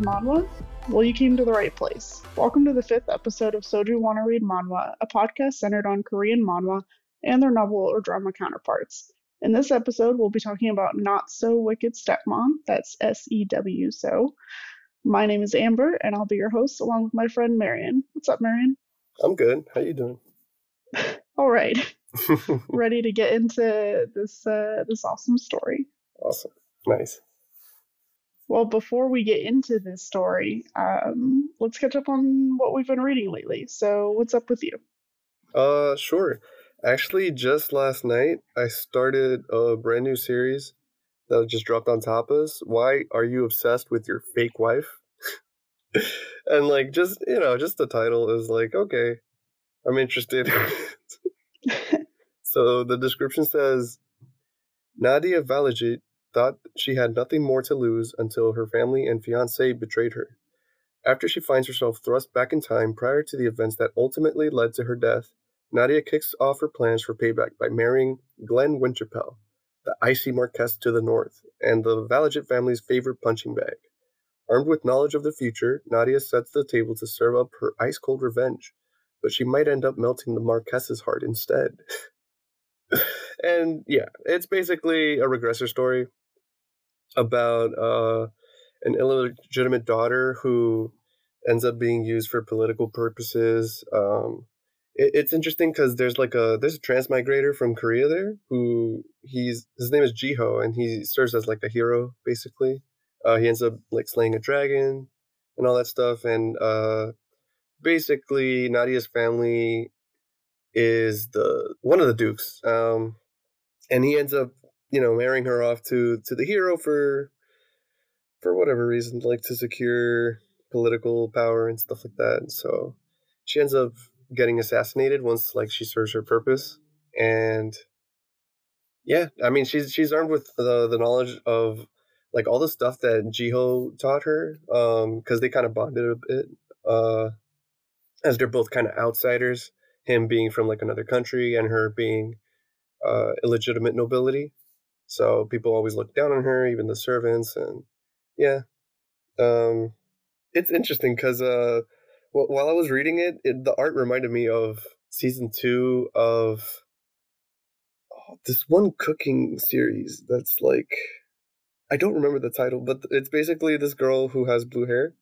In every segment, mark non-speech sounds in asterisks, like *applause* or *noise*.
Read manhwa? Well, you came to the right place. Welcome to the fifth episode of Soju Wanna Read Manhwa, a podcast centered on Korean manhwa and their novel or drama counterparts. In this episode, we'll be talking about Not-Sew-Wicked Stepmom, that's S E W So. My name is Amber, and I'll be your host along with my friend Marion. What's up, Marion? I'm good. How you doing? *laughs* All right, *laughs* ready to get into this uh, this awesome story. awesome. Nice. Well, before we get into this story, um, let's catch up on what we've been reading lately. So, what's up with you? Uh, sure. Actually, just last night I started a brand new series that just dropped on Tapas. Why are you obsessed with your fake wife? *laughs* and like, just you know, just the title is like, okay, I'm interested. *laughs* so the description says, Nadia Valajit thought she had nothing more to lose until her family and fiance betrayed her. After she finds herself thrust back in time prior to the events that ultimately led to her death, Nadia kicks off her plans for payback by marrying Glenn Winterpell, the icy Marquess to the north, and the Valajit family's favorite punching bag. Armed with knowledge of the future, Nadia sets the table to serve up her ice cold revenge, but she might end up melting the Marquess's heart instead. *laughs* and yeah, it's basically a regressor story about uh, an illegitimate daughter who ends up being used for political purposes. Um, it, it's interesting because there's like a there's a transmigrator from Korea there who he's his name is Jiho and he serves as like a hero basically. Uh, he ends up like slaying a dragon and all that stuff and uh, basically Nadia's family is the one of the dukes um, and he ends up you know marrying her off to to the hero for for whatever reason like to secure political power and stuff like that. And so she ends up getting assassinated once like she serves her purpose. And yeah i mean she's she's armed with the the knowledge of like all the stuff that jiho taught her um because they kind of bonded a bit uh as they're both kind of outsiders him being from like another country and her being uh illegitimate nobility so people always look down on her even the servants and yeah um it's interesting because uh wh- while i was reading it, it the art reminded me of season two of oh, this one cooking series that's like i don't remember the title but it's basically this girl who has blue hair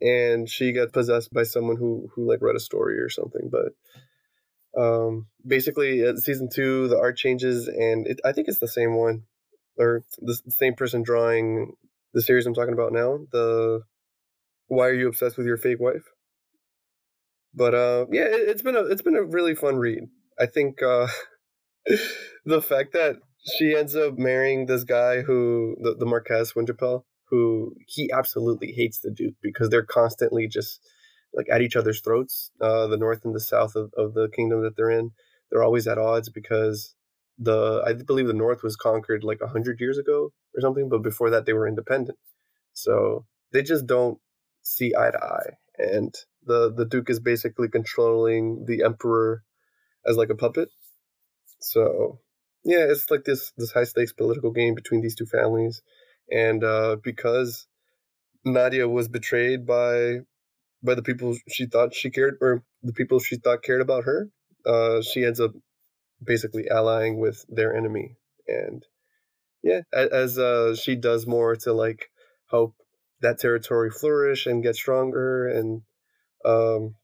and she gets possessed by someone who who like read a story or something but um basically uh, season two the art changes and it, i think it's the same one or the, same person drawing the series i'm talking about now the why are you obsessed with your fake wife? But uh yeah it, it's been a it's been a really fun read. I think uh *laughs* the fact that she ends up marrying this guy who the, the marquez winterpell who he absolutely hates the duke because they're constantly just like at each other's throats uh the north and the south of, of the kingdom that they're in. They're always at odds because the i believe the north was conquered like 100 years ago or something but before that they were independent. So they just don't see eye to eye and the the duke is basically controlling the emperor as like a puppet. So yeah it's like this this high stakes political game between these two families and uh because nadia was betrayed by by the people she thought she cared or the people she thought cared about her uh she ends up basically allying with their enemy and yeah as uh she does more to like help that territory flourish and get stronger and um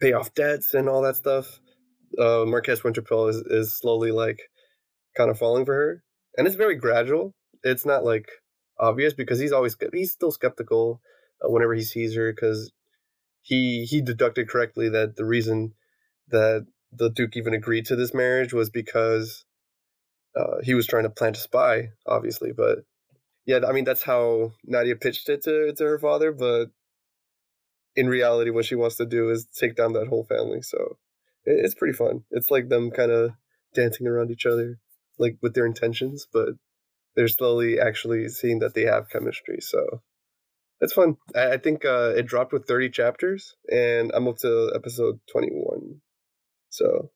pay off debts and all that stuff uh, Marquez Winterfell is, is slowly like kind of falling for her, and it's very gradual. It's not like obvious because he's always he's still skeptical uh, whenever he sees her because he he deducted correctly that the reason that the Duke even agreed to this marriage was because uh, he was trying to plant a spy, obviously. But yeah, I mean that's how Nadia pitched it to to her father. But in reality, what she wants to do is take down that whole family. So it, it's pretty fun. It's like them kind of dancing around each other, like with their intentions, but they're slowly actually seeing that they have chemistry. So it's fun. I, think uh, it dropped with 30 chapters, and I'm up to episode 21. So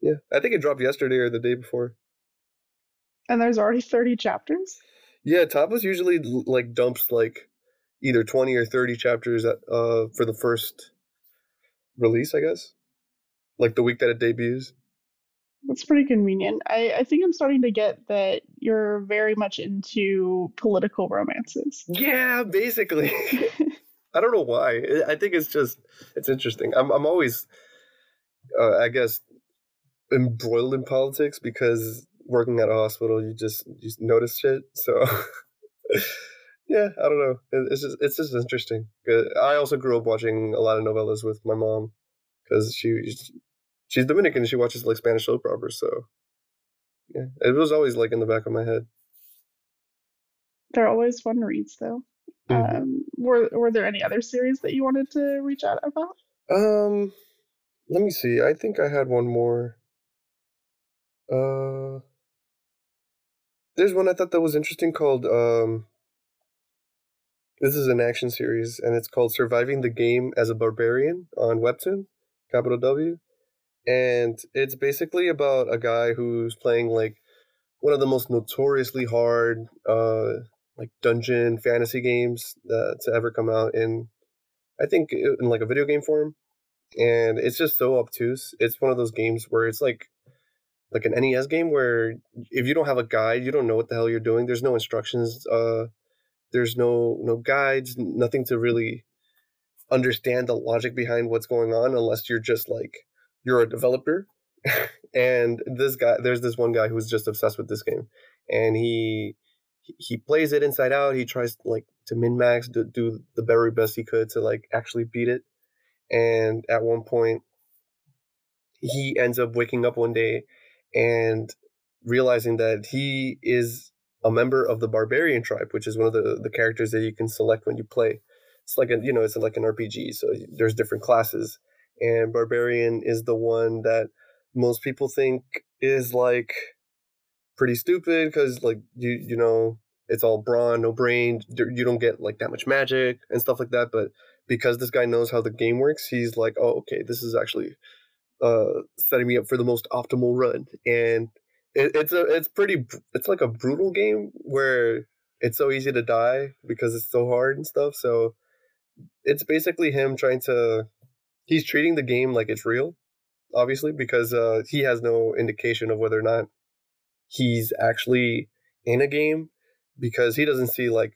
yeah, I think it dropped yesterday or the day before. And there's already 30 chapters? Yeah, Tapas usually like dumps like either 20 or 30 chapters at, uh, for the first release, I guess. Like the week that it debuts. That's pretty convenient. I, I think I'm starting to get that you're very much into political romances. Yeah, basically. *laughs* *laughs* I don't know why. I think it's just it's interesting. I'm I'm always, uh, I guess, embroiled in politics because working at a hospital, you just you just notice shit. So, *laughs* yeah, I don't know. It's just it's just interesting. I also grew up watching a lot of novelas with my mom because she she's Dominican. She watches like Spanish soap operas, so yeah, it was always like in the back of my head. They're always fun reads, though. Mm-hmm. Um, were were there any other series that you wanted to reach out about? Um, let me see. I think I had one more. Uh, there's one I thought that was interesting called um. This is an action series, and it's called "Surviving the Game as a Barbarian" on Webtoon, capital W and it's basically about a guy who's playing like one of the most notoriously hard uh like dungeon fantasy games uh, to ever come out in i think in like a video game form and it's just so obtuse. It's one of those games where it's like like an nes game where if you don't have a guide you don't know what the hell you're doing. There's no instructions uh there's no no guides nothing to really understand the logic behind what's going on unless you're just like you're a developer. *laughs* And this guy there's this one guy who's just obsessed with this game and he he plays it inside out. He tries like to min max do, do the very best he could to like actually beat it and at one point he ends up waking up one day and realizing that he is a member of the barbarian tribe which is one of the the characters that you can select when you play. It's like a you know it's like an rpg so there's different classes. And barbarian is the one that most people think is like pretty stupid because like you you know it's all brawn no brain you don't get like that much magic and stuff like that but because this guy knows how the game works he's like oh okay this is actually uh setting me up for the most optimal run. And it, it's a it's pretty it's like a brutal game where it's so easy to die because it's so hard and stuff so it's basically him trying to he's treating the game like it's real, obviously, because uh, he has no indication of whether or not he's actually in a game because he doesn't see like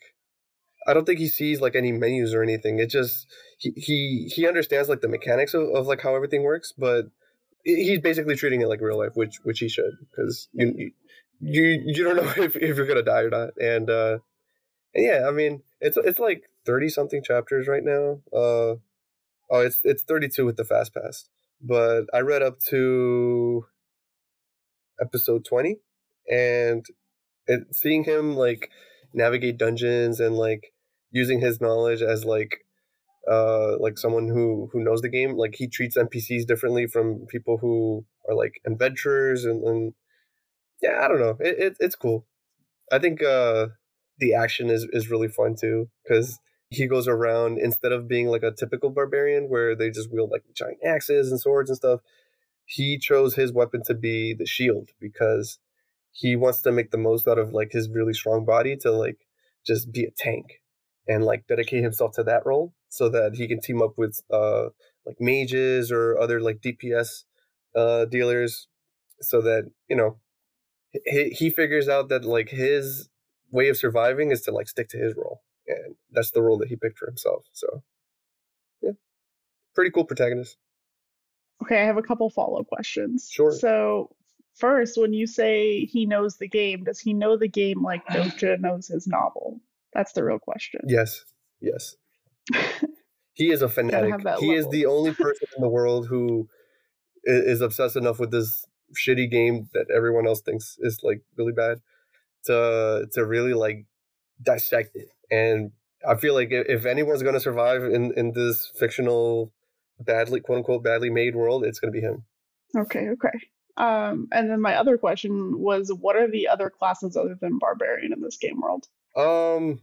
I don't think he sees like any menus or anything. It just he he, he understands like the mechanics of, of like how everything works, but he's basically treating it like real life, which which he should because you you you don't *laughs* know if, if you're gonna die or not, and uh, and yeah, I mean it's it's like thirty something chapters right now. Uh, Oh, it's it's 32 with the fast pass. But I read up to episode 20 and it, seeing him like navigate dungeons and like using his knowledge as like uh like someone who who knows the game like he treats npcs differently from people who are like adventurers and, and yeah i don't know. It, it, it's cool. I think uh the action is is really fun too because he goes around instead of being like a typical barbarian where they just wield like giant axes and swords and stuff he chose his weapon to be the shield because he wants to make the most out of like his really strong body to like just be a tank and like dedicate himself to that role so that he can team up with uh like mages or other like DPS uh dealers so that you know he, he figures out that like his way of surviving is to like stick to his role and that's the role that he picked for himself. So, yeah, pretty cool protagonist. Okay, I have a couple follow up questions. Sure. So, first, when you say he knows the game, does he know the game like Dokja knows his novel? That's the real question. Yes. Yes. *laughs* he is a fanatic. He level. is the only *laughs* person in the world who is obsessed enough with this shitty game that everyone else thinks is like really bad to to really like dissect it. And I feel like if anyone's going to survive in in this fictional badly quote unquote badly made world, it's going to be him. Okay, okay. Um, and then my other question was, what are the other classes other than barbarian in this game world? Um,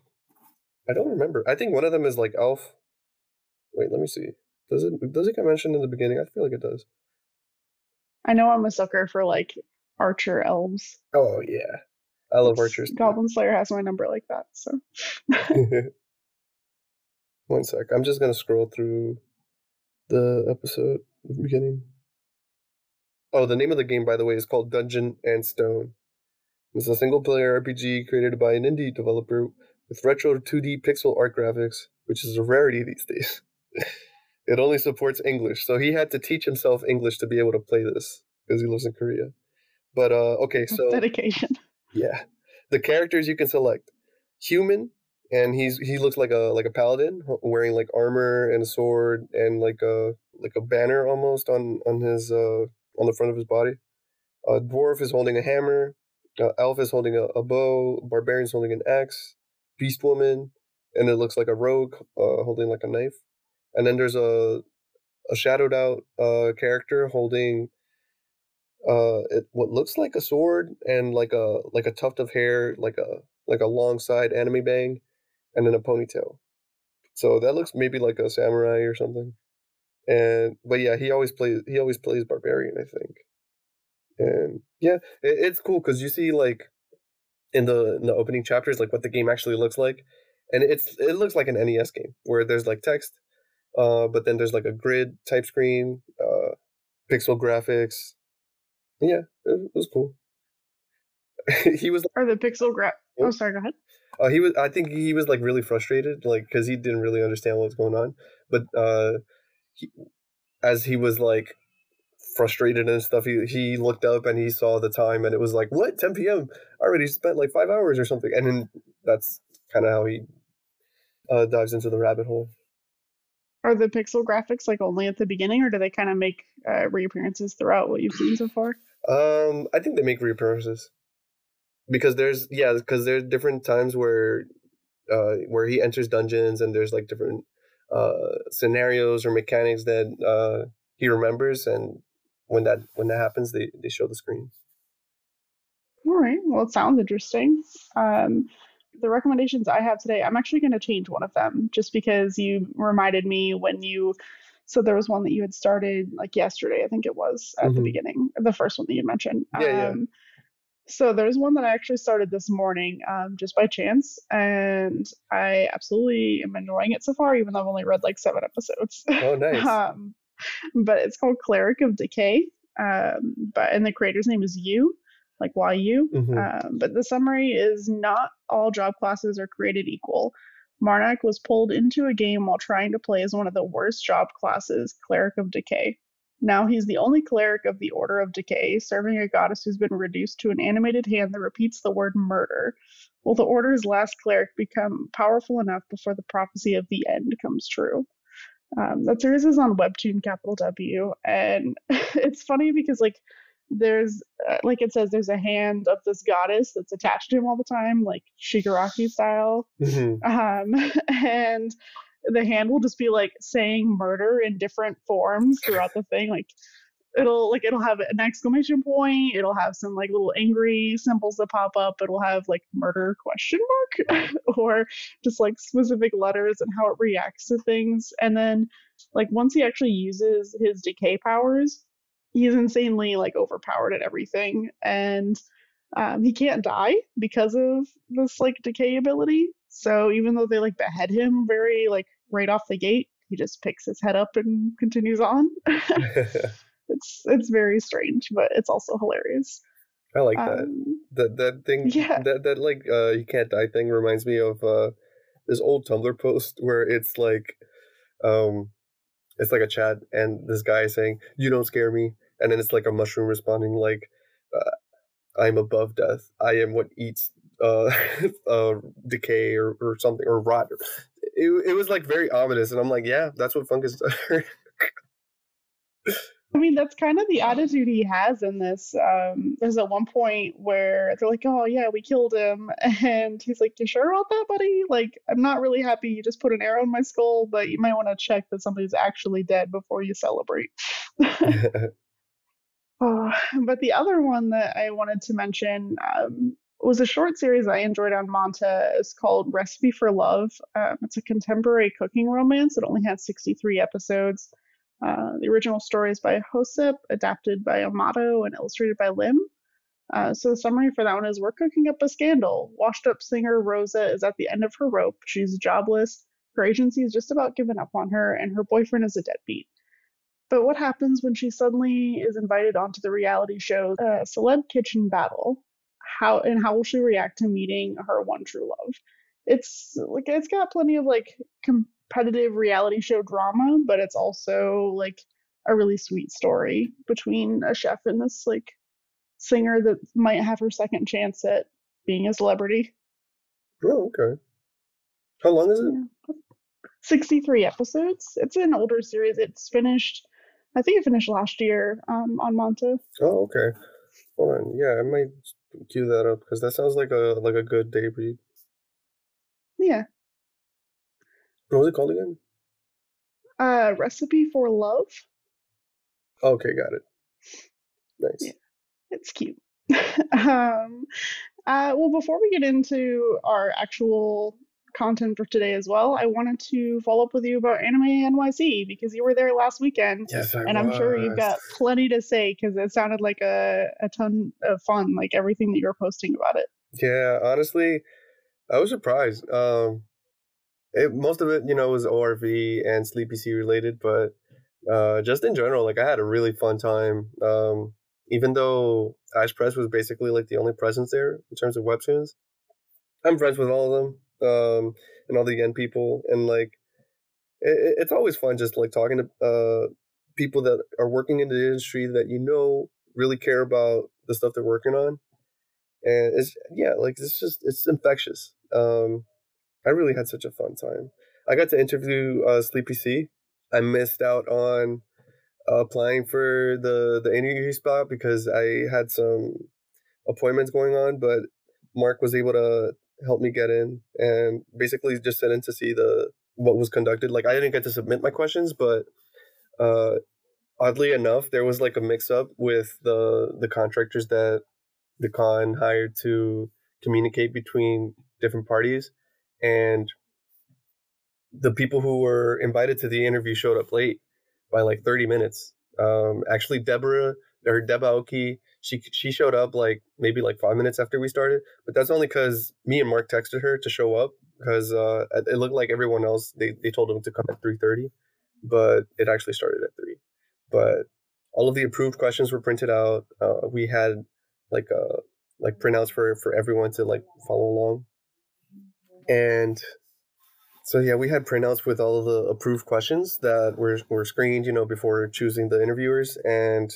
I don't remember. I think one of them is like elf. Wait, let me see. Does it does it get mentioned in the beginning? I feel like it does. I know I'm a sucker for like archer elves. Oh yeah, I love it's, archers. Goblin Slayer has my number like that. So. *laughs* *laughs* One sec. I'm just gonna scroll through the episode the beginning. Oh, the name of the game, by the way, is called Dungeon and Stone. It's a single player RPG created by an indie developer with retro 2D pixel art graphics, which is a rarity these days. *laughs* it only supports English, so he had to teach himself English to be able to play this because he lives in Korea. But uh okay, so *laughs* dedication. Yeah. The characters you can select. Human, and he's he looks like a like a paladin wearing like armor and a sword and like a like a banner almost on on his uh on the front of his body. A dwarf is holding a hammer. Uh, elf is holding a, a bow. Barbarian's holding an axe. Beast woman, and it looks like a rogue uh, holding like a knife. And then there's a a shadowed out uh character holding uh it, what looks like a sword and like a like a tuft of hair like a like a long side anime bang and then a ponytail. So that looks maybe like a samurai or something. And but yeah, he always plays he always plays barbarian, I think. And yeah, it, it's cool because you see like in the in the opening chapters like what the game actually looks like, and it's it looks like an NES game where there's like text, uh, but then there's like a grid type screen, uh, pixel graphics. Yeah, it, it was cool. *laughs* he was. Are the pixel gra? Oh, sorry. Go ahead. Uh, he was. I think he was like really frustrated, like because he didn't really understand what was going on. But uh, he, as he was like frustrated and stuff, he he looked up and he saw the time, and it was like, what, 10 p.m. I already spent like five hours or something, and then that's kind of how he uh, dives into the rabbit hole. Are the pixel graphics like only at the beginning, or do they kind of make uh, reappearances throughout what you've seen so far? Um, I think they make reappearances because there's yeah because there's different times where uh where he enters dungeons and there's like different uh scenarios or mechanics that uh he remembers and when that when that happens they they show the screen all right well it sounds interesting um the recommendations i have today i'm actually going to change one of them just because you reminded me when you so there was one that you had started like yesterday i think it was at mm-hmm. the beginning the first one that you mentioned yeah, um, yeah so there's one that I actually started this morning um, just by chance, and I absolutely am enjoying it so far, even though I've only read like seven episodes. Oh, nice. *laughs* um, *laughs* but it's called Cleric of Decay, um, but and the creator's name is You, like YU. Mm-hmm. Um, but the summary is not all job classes are created equal. Marnak was pulled into a game while trying to play as one of the worst job classes, Cleric of Decay. Now he's the only cleric of the Order of Decay, serving a goddess who's been reduced to an animated hand that repeats the word murder. Will the Order's last cleric become powerful enough before the prophecy of the end comes true? Um, that series is on Webtoon Capital W, and *laughs* it's funny because like there's uh, like it says there's a hand of this goddess that's attached to him all the time, like Shigaraki style, mm-hmm. um, *laughs* and the hand will just be like saying murder in different forms throughout the thing. Like it'll like it'll have an exclamation point, it'll have some like little angry symbols that pop up, it'll have like murder question mark *laughs* or just like specific letters and how it reacts to things. And then like once he actually uses his decay powers, he's insanely like overpowered at everything. And um, he can't die because of this like decay ability. So even though they like behead him very like right off the gate, he just picks his head up and continues on. *laughs* *laughs* it's it's very strange, but it's also hilarious. I like that. Um, that that thing yeah. that that like uh you can't die thing reminds me of uh this old Tumblr post *laughs* where it's like um it's like a chat, and this guy is saying, "You don't scare me," and then it's like a mushroom responding like, uh, "I'm above death. I am what eats uh, *laughs* uh decay or, or something or rot." It, it was like very ominous, and I'm like, "Yeah, that's what fungus." *laughs* I mean, that's kind of the attitude he has in this. Um, there's at one point where they're like, "Oh yeah, we killed him," *laughs* and he's like, "You sure about that, buddy? Like, I'm not really happy you just put an arrow in my skull, but you might want to check that somebody's actually dead before you celebrate." oh, *laughs* *sighs* but the other one that I wanted to mention um, was a short series I enjoyed on Manta. It's called Recipe for Love. Um, it's a contemporary cooking romance. It only has 63 episodes. Uh, the original story is by Hosep, adapted by Amato, and illustrated by Lim. Uh, so the summary for that one is we're cooking up a scandal. Washed up singer Rosa is at the end of her rope. She's jobless. Her agency is just about given up on her, and her boyfriend is a deadbeat. But what happens when she suddenly is invited onto the reality show uh, Celeb Kitchen Battle? How and how will she react to meeting her one true love? It's like it's got plenty of like com- competitive reality show drama, but it's also like a really sweet story between a chef and this like singer that might have her second chance at being a celebrity. Oh, okay. How long is it? Yeah. 63 episodes. It's an older series. It's finished, I think it finished last year um, on Manta. Oh, okay. Hold on. Yeah, I might cue that up because that sounds like a like a good day read. Yeah, what was it called again? Uh, Recipe for Love. Okay, got it. Nice. Yeah, it's cute. *laughs* um, uh, well, before we get into our actual content for today as well, I wanted to follow up with you about Anime NYC because you were there last weekend. Yes, I And was. I'm sure you've got plenty to say because it sounded like a, a ton of fun, like everything that you were posting about it. Yeah, honestly, I was surprised. Um, it, most of it, you know, was ORV and Sleepy-C related, but uh, just in general, like I had a really fun time. Um, even though Ize Press was basically like the only presence there in terms of webtoons, I'm friends with all of them um, and all the Yen people, and like it, it's always fun just like talking to uh, people that are working in the industry that you know really care about the stuff they're working on, and it's yeah, like it's just it's infectious. Um, I really had such a fun time. I got to interview uh, Sleepy C. I missed out on applying for the the interview spot because I had some appointments going on, but Mark was able to help me get in and basically just sit in to see the what was conducted. Like I didn't get to submit my questions, but uh, oddly enough, there was like a mix up with the the contractors that the con hired to communicate between different parties and the people who were invited to the interview showed up late by like 30 minutes. Um, actually, Deborah or Deb Aoki, she she showed up like maybe like five minutes after we started, but that's only because me and Mark texted her to show up because uh, it looked like everyone else they, they told them to come at 3:30, but it actually started at three. But all of the approved questions were printed out. Uh, we had like uh like printouts for for everyone to like follow along and so yeah, we had printouts with all of the approved questions that were were screened, you know, before choosing the interviewers. And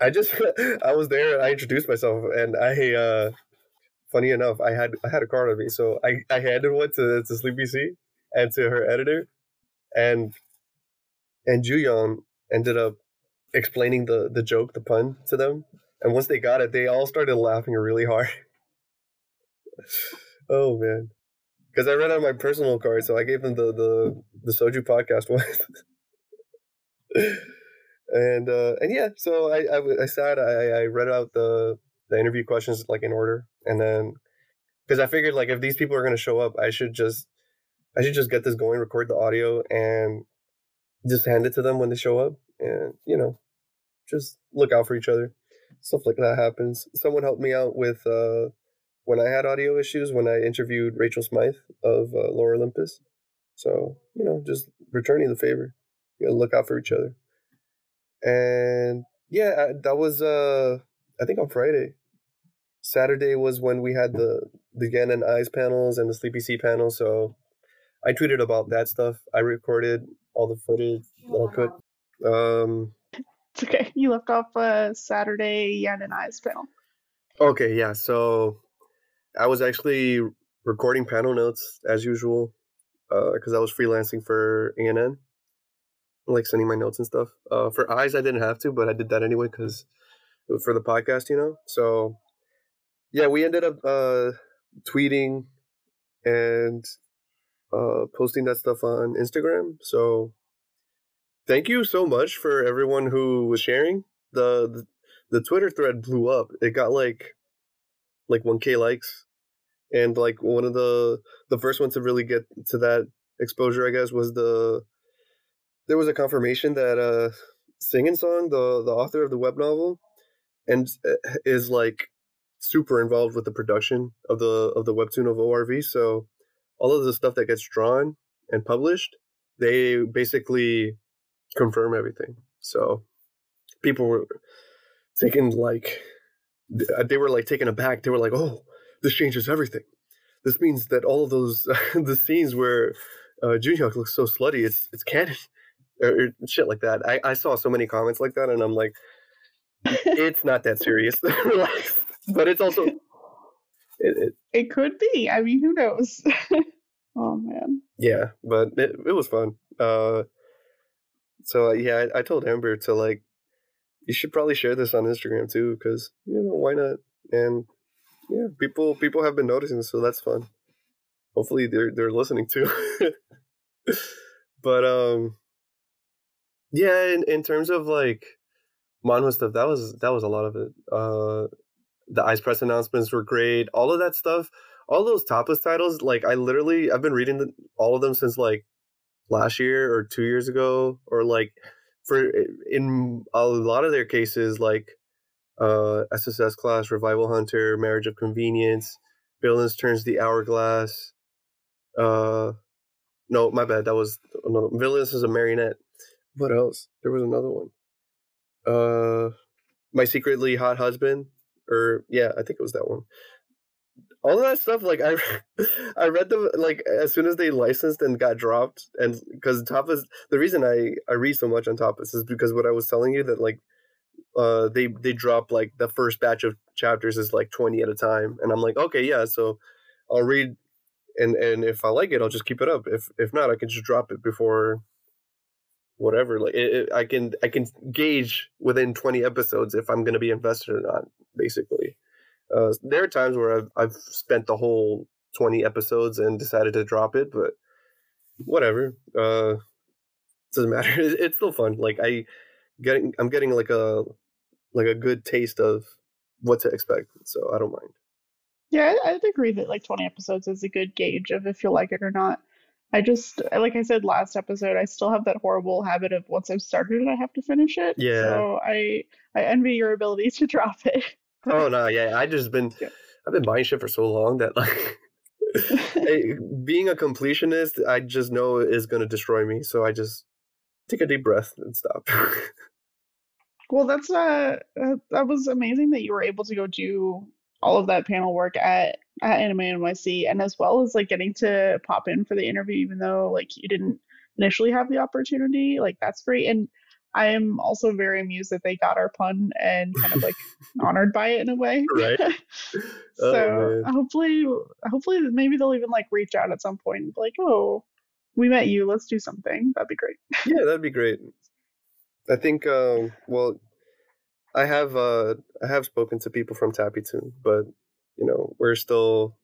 I just *laughs* I was there I introduced myself and I uh funny enough, I had I had a card on me. So I, I handed one to, to Sleepy-C and to her editor and and Juyeon ended up explaining the the joke, the pun to them. And once they got it, they all started laughing really hard. *laughs* Oh man, because I read on my personal card, so I gave them the the the Soju podcast *laughs* one. and uh, and yeah, so I I, I sat, I, I read out the the interview questions like in order, and then because I figured like if these people are gonna show up, I should just I should just get this going, record the audio, and just hand it to them when they show up, and you know, just look out for each other. Stuff like that happens. Someone helped me out with uh when I had audio issues when I interviewed Rachel Smythe of uh, Lore Olympus. So, you know, just returning the favor. You gotta look out for each other. And yeah, I, that was, uh, I think on Friday. Saturday was when we had the, the and Ize panels and the Sleepy-C panel. So I tweeted about that stuff. I recorded all the footage that I could. Um, It's okay. You left off uh, Saturday Yen and Ize's panel. okay, yeah. So I was actually recording panel notes as usual because I was freelancing for ANN, like sending my notes and stuff. Uh, for Ize, I didn't have to, but I did that anyway because for the podcast, you know. So yeah, we ended up uh, tweeting and uh, posting that stuff on Instagram. So thank you so much for everyone who was sharing. The, the the Twitter thread blew up. It got like like 1k likes and like one of the the first one to really get to that exposure i guess was the there was a confirmation that uh Sing N Song the the author of the web novel and uh, is like super involved with the production of the of the webtoon of orv so all of the stuff that gets drawn and published they basically confirm everything so people were taken like they were like taken aback they were like oh this changes everything. This means that all of those *laughs* the scenes where uh, Joonghyuk looks so slutty, it's it's canon, *laughs* or, shit like that. I, I saw so many comments like that, and I'm like, *laughs* it's not that serious, Relax. but it's also it, it, It could be. I mean, who knows? oh man. yeah, but it, it was fun. Uh, so uh, yeah, I, I told Amber to like, you should probably share this on Instagram too, because you know why not? And yeah, people people have been noticing, so that's fun. Hopefully they're they're listening too. *laughs* but um, yeah, in, in terms of like manhwa stuff, that was that was a lot of it. Uh, the Ize press announcements were great. All of that stuff, all those Tapas titles, like I literally I've been reading the, all of them since like last year or two years ago, or like for in a lot of their cases, like uh, SSS class, Revival Hunter, Marriage of Convenience, Villains turns the Hourglass. Uh, no, my bad. That was another. Villains is a marionette. What else? There was another one. Uh, My Secretly Hot Husband, or yeah, I think it was that one. All of that stuff, like I, *laughs* I read them like as soon as they licensed and got dropped, and because Tapas, the reason I I read so much on Tapas is because what I was telling you that like uh they they drop like the first batch of chapters is like 20 at a time and i'm like okay yeah so i'll read and and if i like it i'll just keep it up. If if not i can just drop it before whatever. Like it, it, i can i can gauge within 20 episodes if i'm going to be invested or not basically. Uh there are times where i've i've spent the whole 20 episodes and decided to drop it but whatever uh doesn't *laughs* matter. It's still fun. Like i getting i'm getting like a like a good taste of what to expect so i don't mind Yeah, I- I'd agree that like 20 episodes is a good gauge of if you'll like it or not. I just, like I said last episode, I still have that horrible habit of once I've started it, I have to finish it. Yeah. So I, I envy your ability to *laughs* drop it. oh *laughs* no yeah i just been Yeah. i've been buying shit for so long that like *laughs* being a completionist i just know is going to destroy me so i just take a deep breath and stop *laughs* Well, that's uh, uh, that was amazing that you were able to go do all of that panel work at at Anime NYC, and as well as like getting to pop in for the interview, even though like you didn't initially have the opportunity. Like that's great, and I am also very amused that they got our pun and kind of like *laughs* honored by it in a way. Right. *laughs* Oh, so man. hopefully, hopefully maybe they'll even like reach out at some point, and be like, oh, we met you, let's do something. That'd be great. *laughs* yeah that'd be great. I think um well i have uh i have spoken to people from Tappytoon, but you know we're still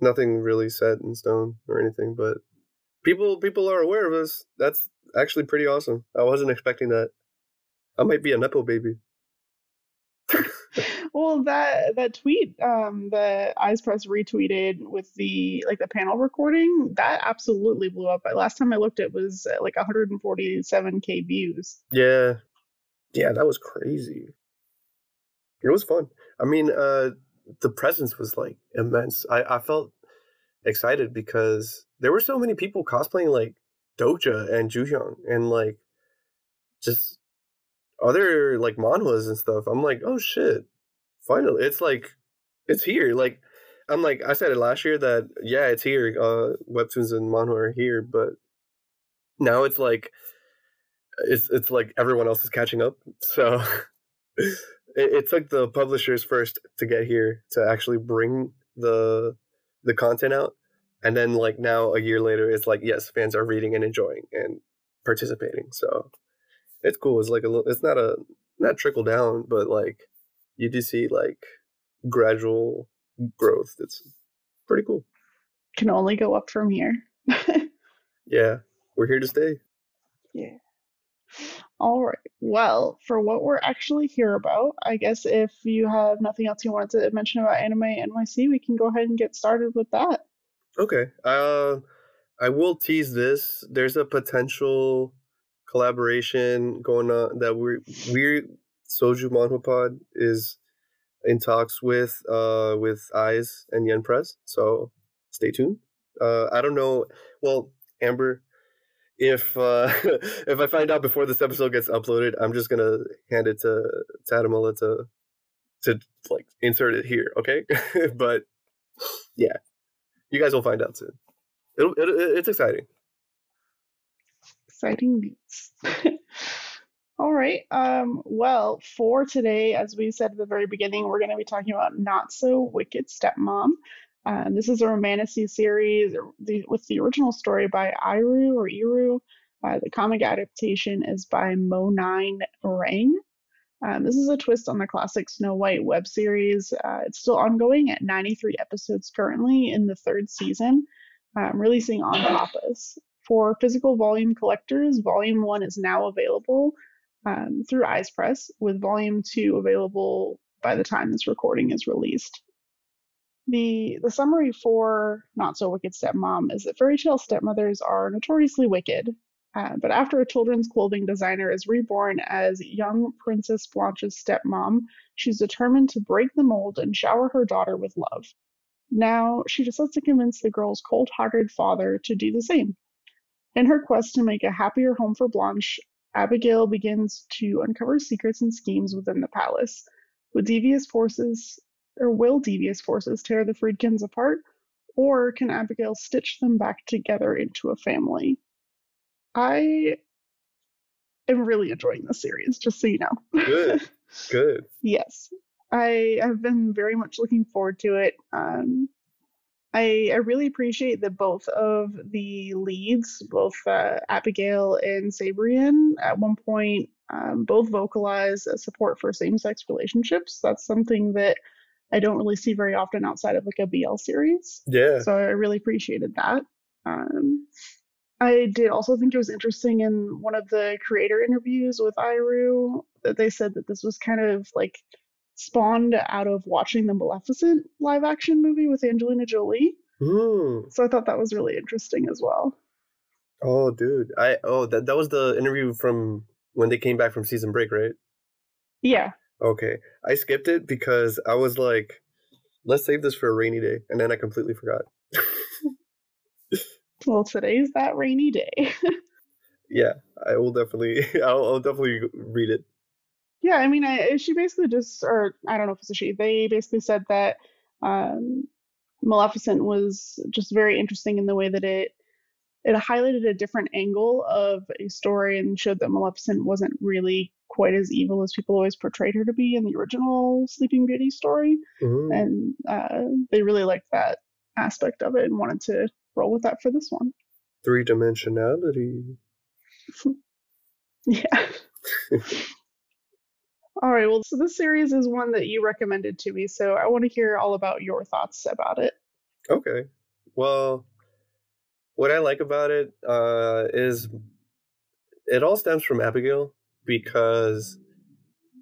nothing really set in stone or anything but people people are aware of us. That's actually pretty awesome. I wasn't expecting that. I might be a nepo baby Well, that that tweet um, that Ize Press retweeted with the like the panel recording that absolutely blew up. Last time I looked, it was uh, like 147k views. yeah yeah that was crazy it was fun i mean uh the presence was like immense i i felt excited because there were so many people cosplaying like Dokja and Joonghyuk and like just other like manhwas and stuff. I'm like, oh shit, finally, it's like it's here. Like I'm like I said it last year that yeah, it's here. Uh, webtoons and manhwa are here, but now it's like it's it's like everyone else is catching up. So *laughs* it, it took the publishers first to get here to actually bring the the content out, and then like now a year later, it's like yes, fans are reading and enjoying and participating. So it's cool. It's like a little. It's not a not trickle down, but like you do see like gradual growth. that's pretty cool. Can only go up from here. *laughs* yeah, we're here to stay. Yeah. All right. Well, for what we're actually here about, I guess if you have nothing else you wanted to mention about Anime NYC, we can go ahead and get started with that. Okay. Uh, I will tease this. There's a potential collaboration going on that we're we Soju Manhwa Pod is in talks with uh with Ize and Yen Press. So stay tuned. Uh, I don't know. Well, Amber, if uh, *laughs* if I find out before this episode gets uploaded, I'm just gonna hand it to Tadamola to to like insert it here, okay? *laughs* but yeah, you guys will find out soon. It'll, it, it's exciting. Exciting beats. *laughs* All right. Um, well, for today, as we said at the very beginning, we're going to be talking about Not-Sew-Wicked Stepmom. Um, this is a romantasy series with the original story by Iru or Iru. Uh, the comic adaptation is by Mo9 Rang. Um, this is a twist on the classic Snow White web series. Uh, it's still ongoing at 93 episodes currently in the third season, um, releasing on Tapas. For physical volume collectors, Volume 1 is now available um, through Ize Press, with Volume 2 available by the time this recording is released. The the summary for Not-Sew-Wicked Stepmom is that fairy tale stepmothers are notoriously wicked, uh, but after a children's clothing designer is reborn as young Princess Blanche's stepmom, she's determined to break the mold and shower her daughter with love. Now, she decides to convince the girl's cold hearted father to do the same. In her quest to make a happier home for Blanche, Abigail begins to uncover secrets and schemes within the palace. With devious forces or will devious forces tear the Friedkins apart, or can Abigail stitch them back together into a family? I am really enjoying this series, just so you know. Good. *laughs* Good. yes. I have been very much looking forward to it. Um, I, I really appreciate that both of the leads, both uh, Abigail and Sabrian, at one point um, both vocalize support for same sex relationships. That's something that I don't really see very often outside of like a BL series. Yeah. So I really appreciated that. Um, I did also think it was interesting in one of the creator interviews with Iru that they said that this was kind of like spawned out of watching the Maleficent live action movie with Angelina Jolie. Mm. So I thought that was really interesting as well. Oh, dude. I oh that that was the interview from when they came back from season break, right? Yeah. Okay. I skipped it because I was like, let's save this for a rainy day, and then I completely forgot. *laughs* well, today's that rainy day. *laughs* yeah, I will definitely. *laughs* I'll, I'll definitely read it. Yeah, I mean, I, she basically just, or I don't know if it's a she. They basically said that um, Maleficent was just very interesting in the way that it it highlighted a different angle of a story and showed that Maleficent wasn't really quite as evil as people always portrayed her to be in the original Sleeping Beauty story. Mm-hmm. And uh, they really liked that aspect of it and wanted to roll with that for this one. Three dimensionality. *laughs* yeah. *laughs* all right. Well, so this series is one that you recommended to me. So I want to hear all about your thoughts about it. Okay. Well, what I like about it uh, is it all stems from Abigail because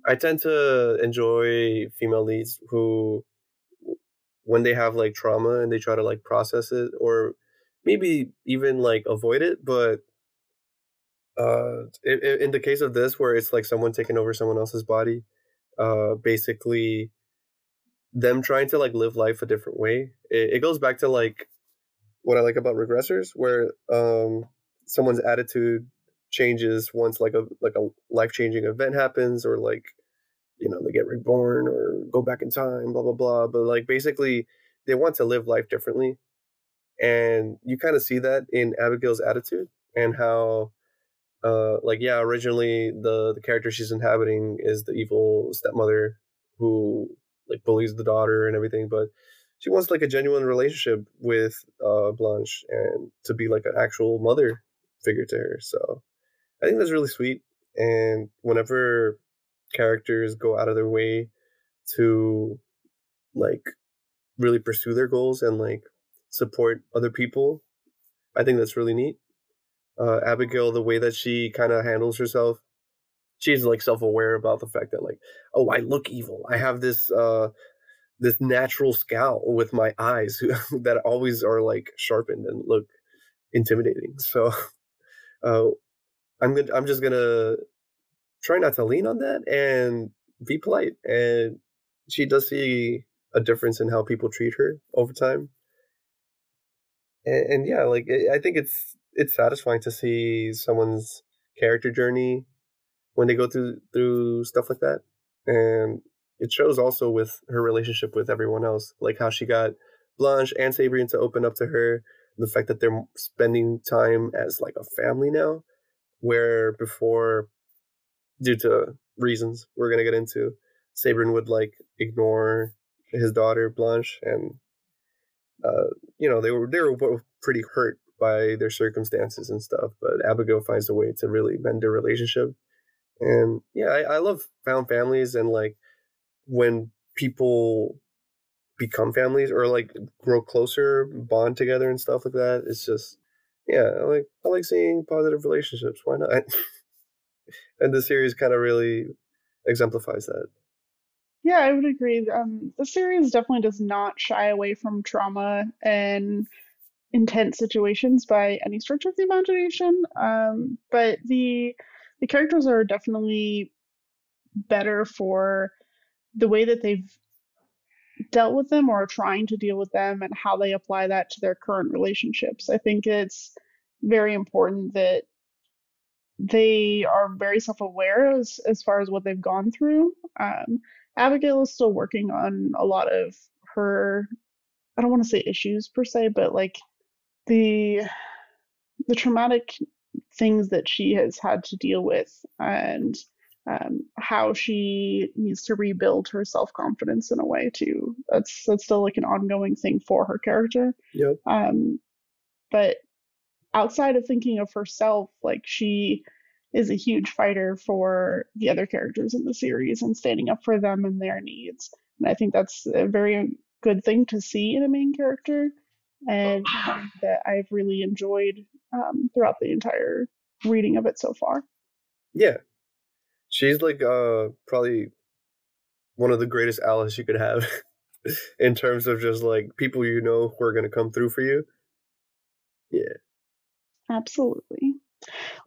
I tend to enjoy female leads who, when they have like trauma and they try to like process it or maybe even like avoid it, but uh, in the case of this, where it's like someone taking over someone else's body, uh, basically them trying to like live life a different way. It, it goes back to like what I like about regressors, where um, someone's attitude changes once like a like a life changing event happens, or like you know they get reborn or go back in time, blah blah blah. But like basically, they want to live life differently, and you kind of see that in Abigail's attitude. and how uh like yeah originally the the character she's inhabiting is the evil stepmother who like bullies the daughter and everything but she wants like a genuine relationship with uh blanche and to be like an actual mother figure to her so i think that's really sweet and whenever characters go out of their way to like really pursue their goals and like support other people i think that's really neat uh, Abigail, the way that she kind of handles herself, she's like self-aware about the fact that like, oh, I look evil. I have this uh, this natural scowl with my eyes *laughs* that always are like sharpened and look intimidating. So, *laughs* uh, I'm gonna, I'm just gonna try not to lean on that and be polite. And she does see a difference in how people treat her over time. And, and yeah, like I think it's it's satisfying to see someone's character journey when they go through through stuff like that. And it shows also with her relationship with everyone else like how she got blanche and sabrian to open up to her the fact that they're spending time as like a family now where before due to reasons we're going to get into sabrian would like ignore his daughter blanche and uh, you know they were they were both pretty hurt by their circumstances and stuff. But Abigail finds a way to really mend their relationship. And yeah, I, I love found families and like when people become families or like grow closer, bond together and stuff like that. It's just yeah, I like I like seeing positive relationships. Why not? *laughs* and the series kind of really exemplifies that. Yeah, I would agree. Um, the series definitely does not shy away from trauma and intense situations by any stretch of the imagination. Um, but the the characters are definitely better for the way that they've dealt with them or are trying to deal with them and how they apply that to their current relationships. I think it's very important that they are very self-aware as, as far as what they've gone through. Um, Abigail is still working on a lot of her I don't want to say issues per se, but like the the traumatic things that she has had to deal with and um, how she needs to rebuild her self confidence in a way too. That's that's still like an ongoing thing for her character. Yep. Um, but outside of thinking of herself, like she is a huge fighter for the other characters in the series and standing up for them and their needs. And I think that's a very good thing to see in a main character and *sighs* that I've really enjoyed um, throughout the entire reading of it so far. Yeah, she's like uh probably one of the greatest allies you could have *laughs* in terms of just like people you know who are going to come through for you. Yeah, absolutely.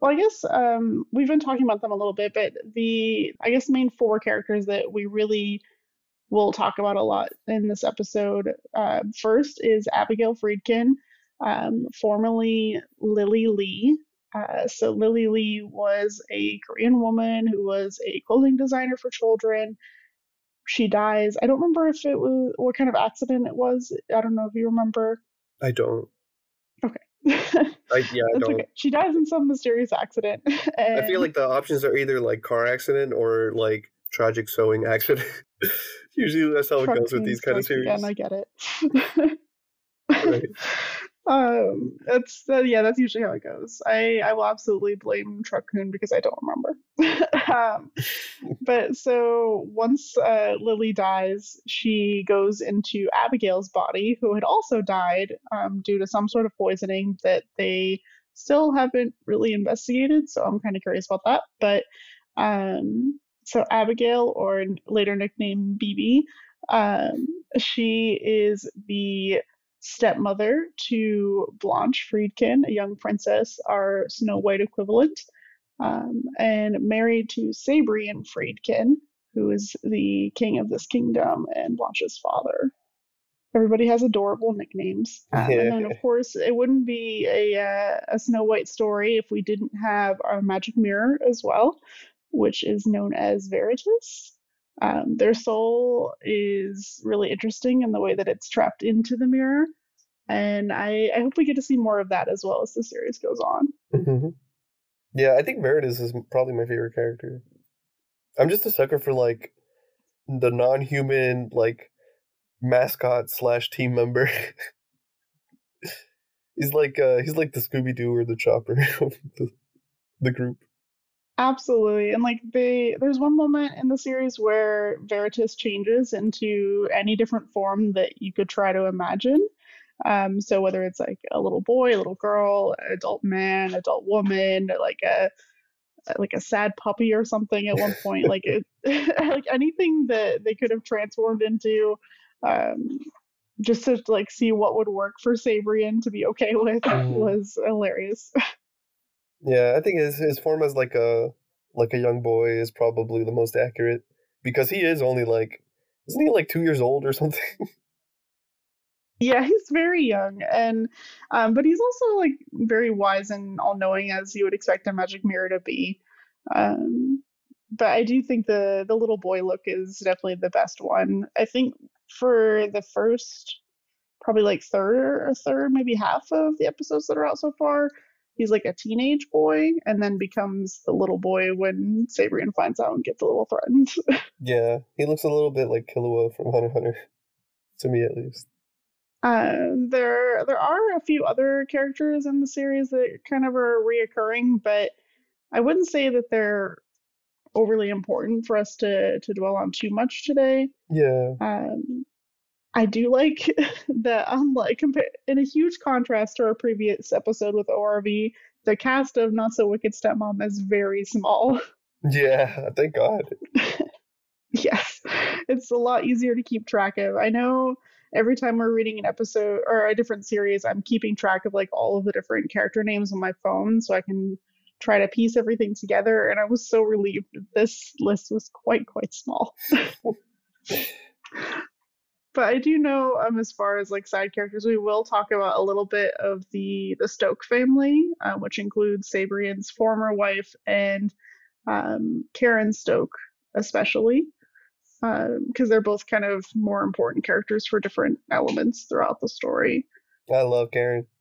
Well, I guess um, we've been talking about them a little bit, but the I guess main four characters that we really we'll talk about a lot in this episode. Uh, first is Abigail Friedkin, um, formerly Lily Lee. Uh, so Lily Lee was a Korean woman who was a clothing designer for children. She dies. I don't remember if it was what kind of accident it was. I don't know if you remember. I don't. Okay. I, yeah, I *laughs* don't. Okay. She dies in some mysterious accident. *laughs* I feel like the options are either like car accident or like tragic sewing accident. *laughs* Usually that's how it goes with these kind of series. And I get it. right. *laughs* Um, it's uh, yeah, that's usually how it goes. I I will absolutely blame Truck-kun because I don't remember. *laughs* um, but so once uh, Lily dies, she goes into Abigail's body, who had also died um, due to some sort of poisoning that they still haven't really investigated. So I'm kind of curious about that. But um, so Abigail, or later nicknamed BB, um, she is the stepmother to Blanche Friedkin, a young princess, our Snow White equivalent, um, and married to Sabrian Friedkin, who is the king of this kingdom and Blanche's father. Everybody has adorable nicknames, um, and then of course it wouldn't be a uh, a Snow White story if we didn't have our magic mirror as well which is known as Veritas. Um, their soul is really interesting in the way that it's trapped into the mirror. And I, I hope we get to see more of that as well as the series goes on. Mm-hmm. Yeah, I think Veritas is probably my favorite character. I'm just a sucker for like the non-human like mascot slash team member. *laughs* he's like uh he's like the Scooby Doo or the Chopper *laughs* of the, the group. Absolutely. And like they there's one moment in the series where Veritas changes into any different form that you could try to imagine. Um, so whether it's like a little boy, a little girl, adult man, adult woman, like a like a sad puppy or something at one *laughs* point, like it, *laughs* like anything that they could have transformed into, um, just to like see what would work for Sabrian to be okay with mm. was hilarious. *laughs* yeah, I think his his form as like a like a young boy is probably the most accurate because he is only like isn't he like two years old or *laughs* something? Yeah, he's very young, and um, but he's also like very wise and all knowing as you would expect a magic mirror to be. Um, but I do think the the little boy look is definitely the best one. I think for the first probably like third or third, maybe half of the episodes that are out so far, he's like a teenage boy and then becomes the little boy when Sabrian finds out and gets a little threatened. *laughs* yeah, he looks a little bit like Killua from Hunter Hunter, *laughs* to me at least. Um, there there are a few other characters in the series that kind of are reoccurring, but I wouldn't say that they're overly important for us to to dwell on too much today. Yeah. Um, I do like *laughs* that. Um, Unlike in a huge contrast to our previous episode with ORV, the cast of Not So Wicked Stepmom is very small. *laughs* Yeah, thank God. *laughs* yes, it's a lot easier to keep track of. I know every time we're reading an episode or a different series, I'm keeping track of like all of the different character names on my phone so I can try to piece everything together. And I was so relieved this list was quite, quite small. But I do know um as far as like side characters, we will talk about a little bit of the the Stoke family, uh, which includes Sabrian's former wife and um, Karen Stoke, especially because um, they're both kind of more important characters for different elements throughout the story. I love Karen. *laughs*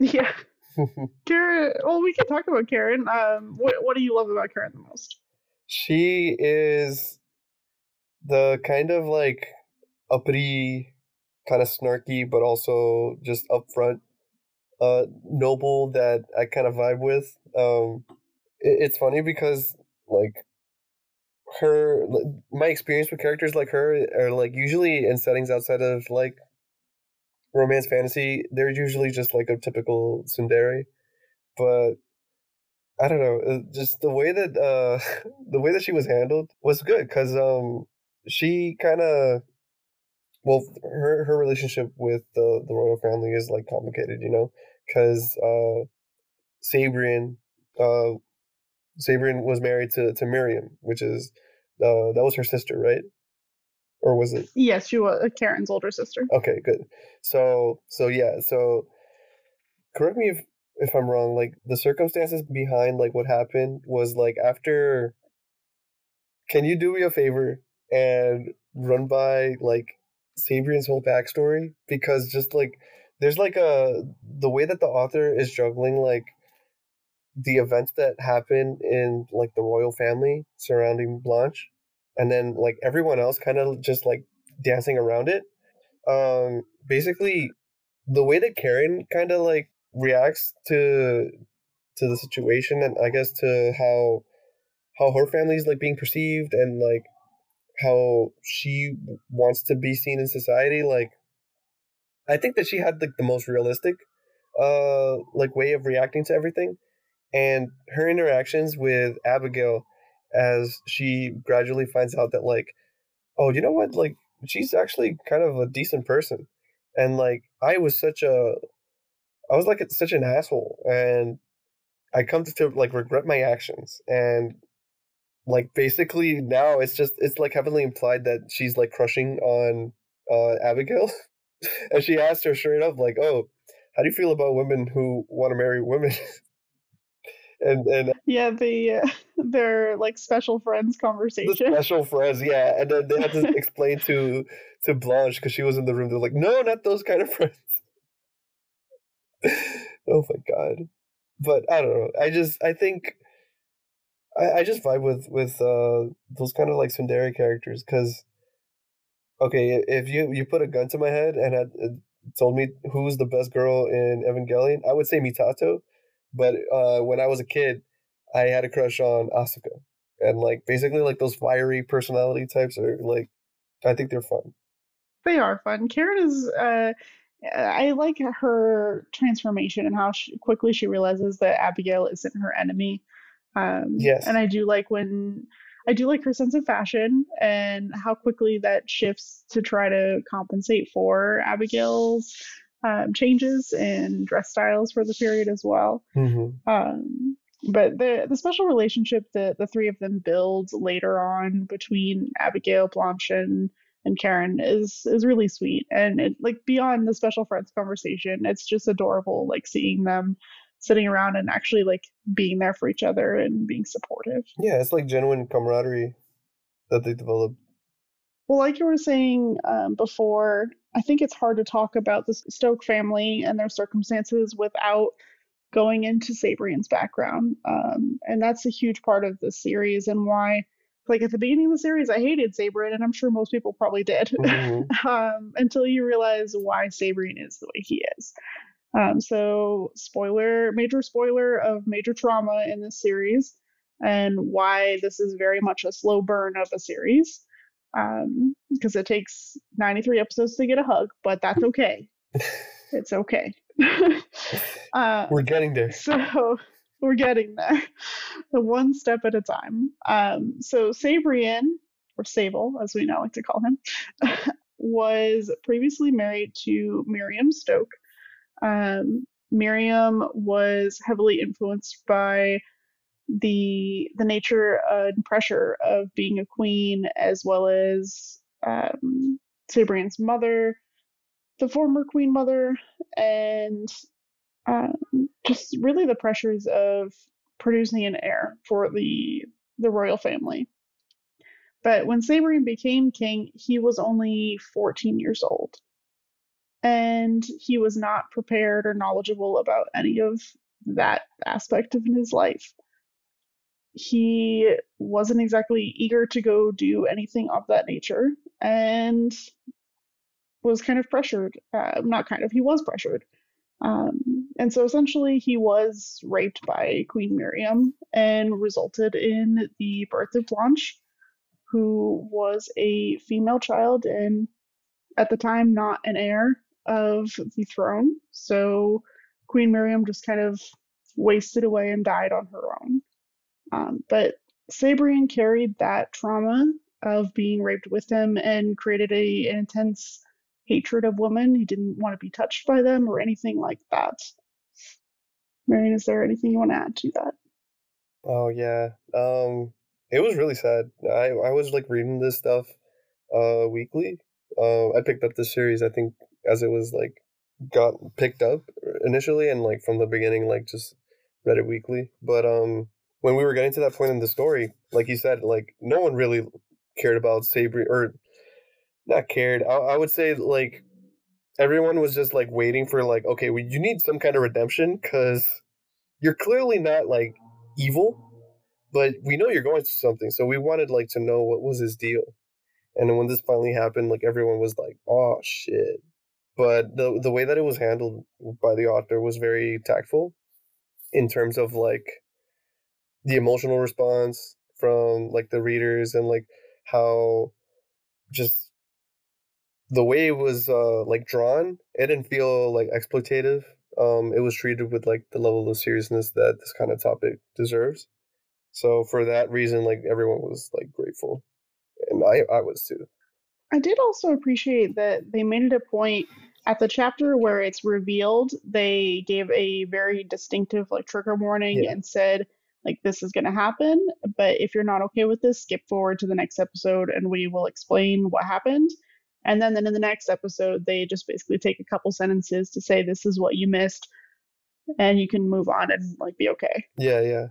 Yeah. *laughs* Karen, well, we can talk about Karen. Um, what what do you love about Karen the most? She is the kind of like uppity, kind of snarky, but also just upfront, uh, noble that I kind of vibe with. Um, it, it's funny because like her my experience with characters like her are like usually in settings outside of like romance fantasy they're usually just like a typical tsundere but i don't know uh, just the way that uh *laughs* the way that she was handled was good because um she kind of well her her relationship with the the royal family is like complicated you know because uh sabrian uh Sabrian was married to, to Miriam, which is uh, that was her sister, right? Or was it? Yes, she was uh, Karen's older sister. Okay, good. So so yeah, so correct me if if I'm wrong. Like the circumstances behind like what happened was like after. Can you do me a favor and run by like Sabrian's whole backstory because just like there's like a the way that the author is juggling like the events that happen in like the royal family surrounding Blanche, and then like everyone else kind of just like dancing around it. Um, basically, the way that Karen kind of like reacts to to the situation, and I guess to how how her family is like being perceived, and like how she wants to be seen in society, like I think that she had like the most realistic uh like way of reacting to everything and her interactions with Abigail as she gradually finds out that like oh you know what? Like she's actually kind of a decent person and like I was such a I was like such an asshole and I come to, like regret my actions and like basically now it's just it's like heavily implied that she's like crushing on uh Abigail *laughs* and she asked her straight up like oh how do you feel about women who want to marry women *laughs* and and yeah, the uh, *laughs* their like special friends conversation. special friends, yeah, and then they had to explain to to Blanche because she was in the room. They're like, no, not those kind of friends. oh my god. But I don't know. I just I think I, I just vibe with with uh those kind of like tsundere characters because okay, if you you put a gun to my head and had uh, told me who's the best girl in Evangelion, I would say Misato. But uh, when I was a kid, I had a crush on Asuka, and like basically like those fiery personality types are like, I think they're fun. They are fun. Karen is. Uh, I like her transformation and how she, quickly she realizes that Abigail isn't her enemy. Um, yes. And I do like when I do like her sense of fashion and how quickly that shifts to try to compensate for Abigail's um, changes in dress styles for the period as well. Mm-hmm. Um, but the the special relationship that the three of them build later on between Abigail, Blanche, and and Karen is is really sweet, and it like beyond the special friends conversation, it's just adorable. Like seeing them sitting around and actually like being there for each other and being supportive. Yeah, it's like genuine camaraderie that they develop. Well, like you were saying um, before, I think it's hard to talk about the Stoke family and their circumstances without going into Sabrian's background. Um, and that's a huge part of the series and why, like at the beginning of the series, I hated Sabrian, and I'm sure most people probably did, Mm-hmm. *laughs* um, until you realize why Sabrian is the way he is. Um, so, spoiler, major spoiler of major trauma in this series, and why this is very much a slow burn of a series, because um, it takes 93 episodes to get a hug, but that's okay. *laughs* it's okay. *laughs* *laughs* uh, we're getting there. So, we're getting there, one step at a time. Um, so, Sabrian, or Sable, as we now like to call him, was previously married to Miriam Stoke um, Miriam was heavily influenced by the the nature and pressure of being a queen, as well as um, mother, the former queen mother, and um, just really the pressures of producing an heir for the the royal family. But when Sabrian became king, he was only 14 years old and he was not prepared or knowledgeable about any of that aspect of his life. He wasn't exactly eager to go do anything of that nature and was kind of pressured. Uh, not kind of, he was pressured. Um, and so essentially, he was raped by Queen Miriam and resulted in the birth of Blanche, who was a female child and at the time not an heir of the throne. So Queen Miriam just kind of wasted away and died on her own. Um, but Sabrian carried that trauma of being raped with him and created a, an intense hatred of women. He didn't want to be touched by them or anything like that. Marion, is there anything you want to add to that? Oh yeah. Um it was really sad. I I was like reading this stuff uh weekly. Uh I picked up the series I think as it was like got picked up initially and like from the beginning like just read it weekly. But um when we were getting to that point in the story like you said like no one really cared about sabri or not cared. I, I would say like everyone was just like waiting for like okay well, you need some kind of redemption because you're clearly not like evil but we know you're going through something. So we wanted like to know what was his deal. And then when this finally happened like everyone was like oh shit but the the way that it was handled by the author was very tactful in terms of like the emotional response from like the readers and like how just the way it was uh like drawn it didn't feel like exploitative. Um it was treated with like the level of seriousness that this kind of topic deserves. So for that reason like everyone was like grateful. And i i was too. I did also appreciate that they made it a point at the chapter where it's revealed, they gave a very distinctive like trigger warning yeah. and said like this is going to happen, but if you're not okay with this, skip forward to the next episode and we will explain what happened. And then, then in the next episode, they just basically take a couple sentences to say this is what you missed, and you can move on and like be okay. Yeah, yeah.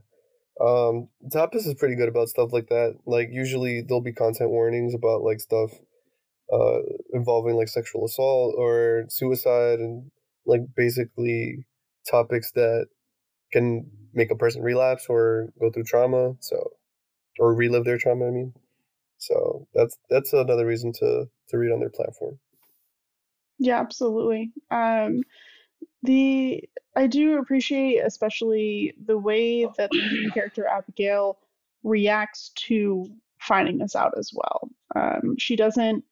Um, Tapas is pretty good about stuff like that. Like usually there'll be content warnings about like stuff uh, involving like sexual assault or suicide and like basically topics that can make a person relapse or go through trauma. So, or relive their trauma. I mean, so that's that's another reason to to read on their platform. Yeah, absolutely. Um, the I do appreciate especially the way that the main character Abigail reacts to finding this out as well. Um, she doesn't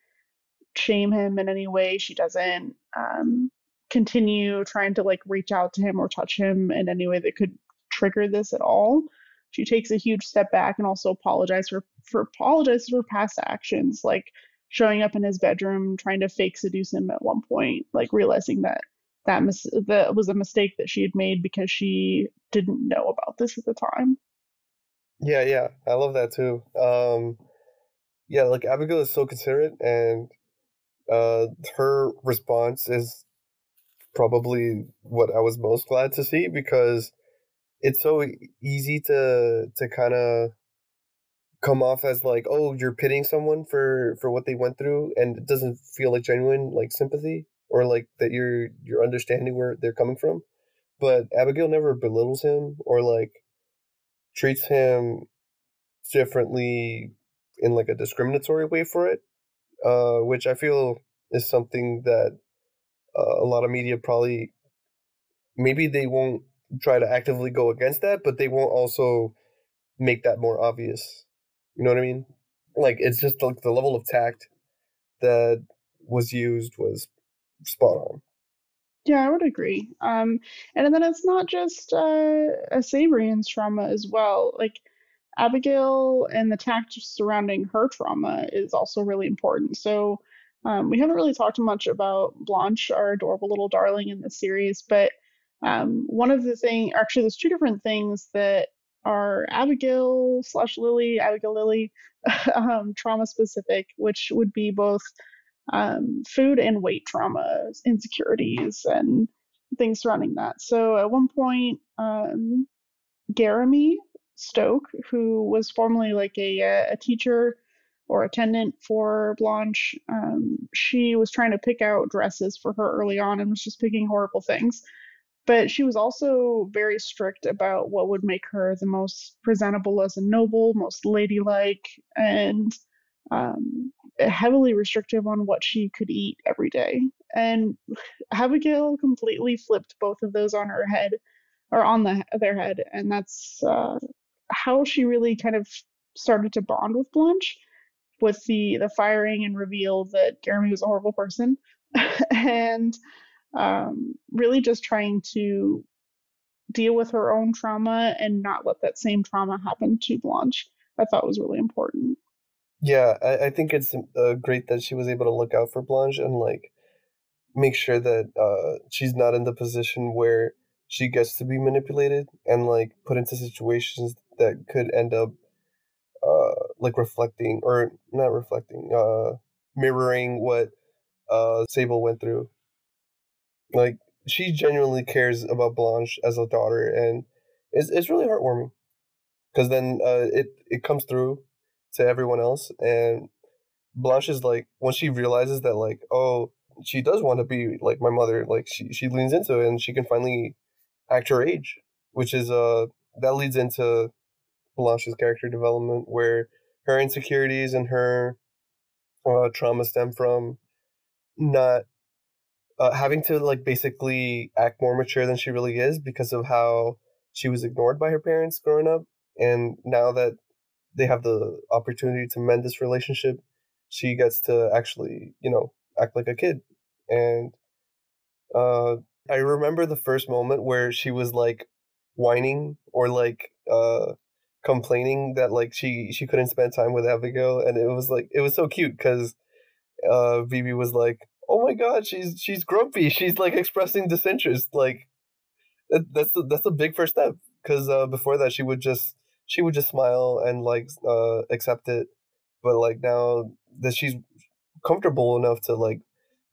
shame him in any way. She doesn't um, continue trying to like reach out to him or touch him in any way that could trigger this at all. She takes a huge step back and also apologizes for, for apologizes for past actions, like showing up in his bedroom trying to fake seduce him at one point, like realizing that that mis- that was a mistake that she had made because she didn't know about this at the time. Yeah, yeah, I love that too. Um, yeah, like Abigail is so considerate, and uh, her response is probably what I was most glad to see because it's so easy to to kind of come off as like, oh, you're pitying someone for for what they went through, and it doesn't feel like genuine like sympathy or like that you're you're understanding where they're coming from. But Abigail never belittles him or like treats him differently in like a discriminatory way for it, uh, which I feel is something that uh, a lot of media probably maybe they won't try to actively go against that, but they won't also make that more obvious. You know what I mean? Like it's just like the level of tact that was used was spot on. Yeah, I would agree. Um, and then it's not just uh, a Sabrian's trauma as well. Like Abigail and the tact surrounding her trauma is also really important. So um, we haven't really talked much about Blanche, our adorable little darling in this series, but um, one of the things, actually, there's two different things that are Abigail slash Lily, Abigail Lily, *laughs* um, trauma specific, which would be both um, food and weight trauma, insecurities, and things surrounding that. So at one point, um, Stoke, who was formerly like a, a teacher or attendant for Blanche, um, she was trying to pick out dresses for her early on and was just picking horrible things. But she was also very strict about what would make her the most presentable as a noble, most ladylike, and um, heavily restrictive on what she could eat every day. And Abigail completely flipped both of those on her head, or on the, their head, and that's uh, how she really kind of started to bond with Blanche, with the the firing and reveal that Jeremy was a horrible person, *laughs* and um, really just trying to deal with her own trauma and not let that same trauma happen to Blanche. I thought was really important. Yeah, I, I think it's uh, great that she was able to look out for Blanche and like make sure that uh, she's not in the position where she gets to be manipulated and like put into situations that could end up uh, like reflecting or not reflecting, uh, mirroring what uh, Sable went through. Like she genuinely cares about Blanche as a daughter, and it's it's really heartwarming because then uh, it it comes through to everyone else. And Blanche is like, when she realizes that, like, oh, she does want to be like my mother, like she she leans into it, and she can finally act her age, which is uh that leads into Blanche's character development, where her insecurities and her uh, trauma stem from not uh, having to like basically act more mature than she really is because of how she was ignored by her parents growing up and now that they have the opportunity to mend this relationship, she gets to actually, you know, act like a kid. And uh, I remember the first moment where she was like whining or like uh, complaining that like she she couldn't spend time with Abigail, and it was like it was so cute because uh, Vivi was like, "Oh my god, she's she's grumpy. She's like expressing disinterest. Like that, that's the, that's a big first step because uh, before that she would just she would just smile and like uh accept it but like now that she's comfortable enough to like